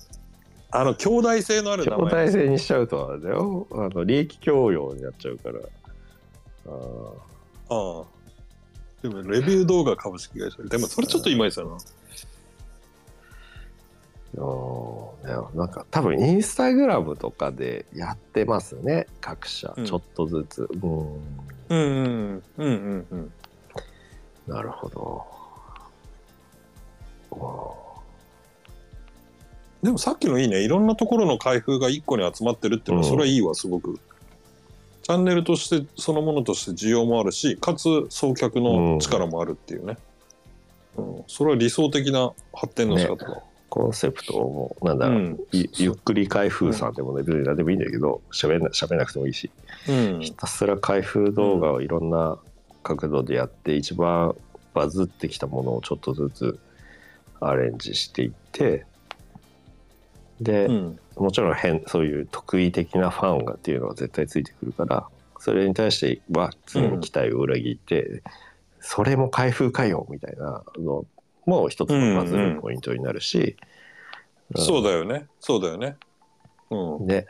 A: あの兄弟性のある名
B: 兄弟
A: 前
B: 制にしちゃうとあれだよ。あの利益供与になっちゃうから。あー。
A: ああでもレビュー動画株式会社。でもそれちょっといまいちだな。
B: なんか多分インスタグラムとかでやってますね。各社。
A: うん。
B: ちょっとずつ、うん
A: うんうん。うんうんうん
B: なるほど
A: でもさっきのいいね。いろんなところの開封が1個に集まってるっていうのは
B: うん。
A: それはいいわすごく。チャンネルとしてそのものとして需要もあるしかつ送客の力もあるっていうね、うん、それは理想的な発展の仕方だ、
B: コンセプトもなんだろう、
A: うん。
B: ゆゆっくり開封さんでもね別に何でもいいんだけど喋んな喋んなくてもいいし。
A: うん。
B: ひたすら開封動画をいろんな角度でやって一番バズってきたものをちょっとずつアレンジしていってで、
A: うん。
B: もちろん変そういう得意的なファンがっていうのは絶対ついてくるからそれに対しては常に期待を裏切って、それも開封かよみたいなのも一つのバズるポイントになるし、
A: そうだよね。そうだよね。うん。
B: ね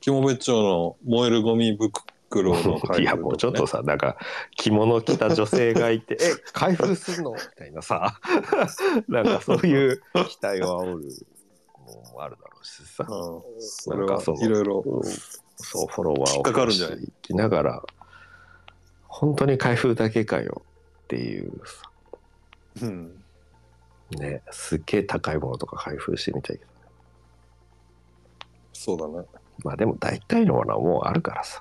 A: キモベッチョの燃えるゴミ袋のね、
B: いやもうちょっとさなんか着物着た女性がいて「え開封すんの?」みたいなさ。なんかそういう期待を煽る。のもあるだろうしさ、
A: うん、
B: なんかその
A: いろいろ
B: うんそうフォロワーを
A: かかるんじゃない
B: 増やしていきながら本当に開封だけかよっていうさ。
A: うん。
B: ねすっげえ高いものとか開封してみたいけど
A: そうだね。
B: まあでも大体のものはもうあるからさ、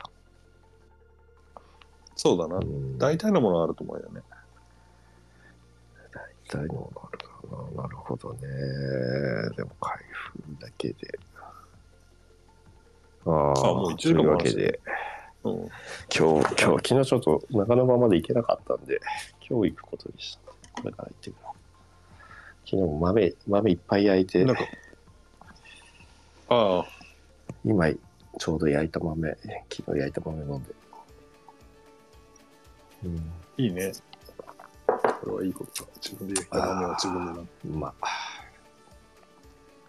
A: そうだな。
B: うん。
A: 大体のものはあると思うよね。
B: 大体のものあるからななるほどね。でも開封だけで。ああ
A: あもう一時間もあるし
B: というわけで。
A: うん。
B: 今日今日昨日ちょっと中野場まで行けなかったんで今日行くことにした。これから行ってくる。昨日も豆豆いっぱい焼いて。
A: なんかああ。
B: 今ちょうど焼いた豆昨日焼いた豆飲んで、うん、
A: いいねこれはいいことだ。自分で焼いた豆は自分でな
B: うま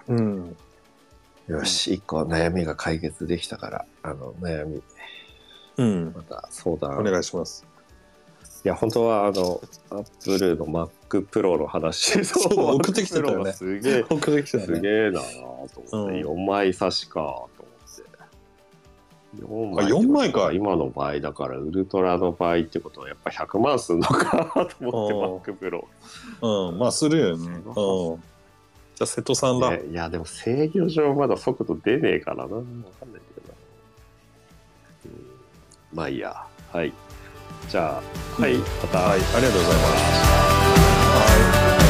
A: うん。
B: よし一個悩みが解決できたからあの悩み。
A: うん。
B: また相談。
A: お願いします。
B: いや本当はあのアップルの Mac Pro の話
A: そう 送ってきてたよね。
B: すげえ
A: 送ってきた
B: すげえなと思って、
A: うん。
B: 4枚差しかと思って4
A: あ4枚か
B: 今の場合だからウルトラの場合ってことはやっぱ100万すんのかと思って Mac Pro
A: うんまあするよね。うん。じゃあ瀬戸さんだ、
B: ねいやでも制御上まだ速度出ねえからな。わかんないけどな、うん。まあいいや。はい。じゃあはい、
A: うん。
B: また、
A: はい。ありがとうございます。はい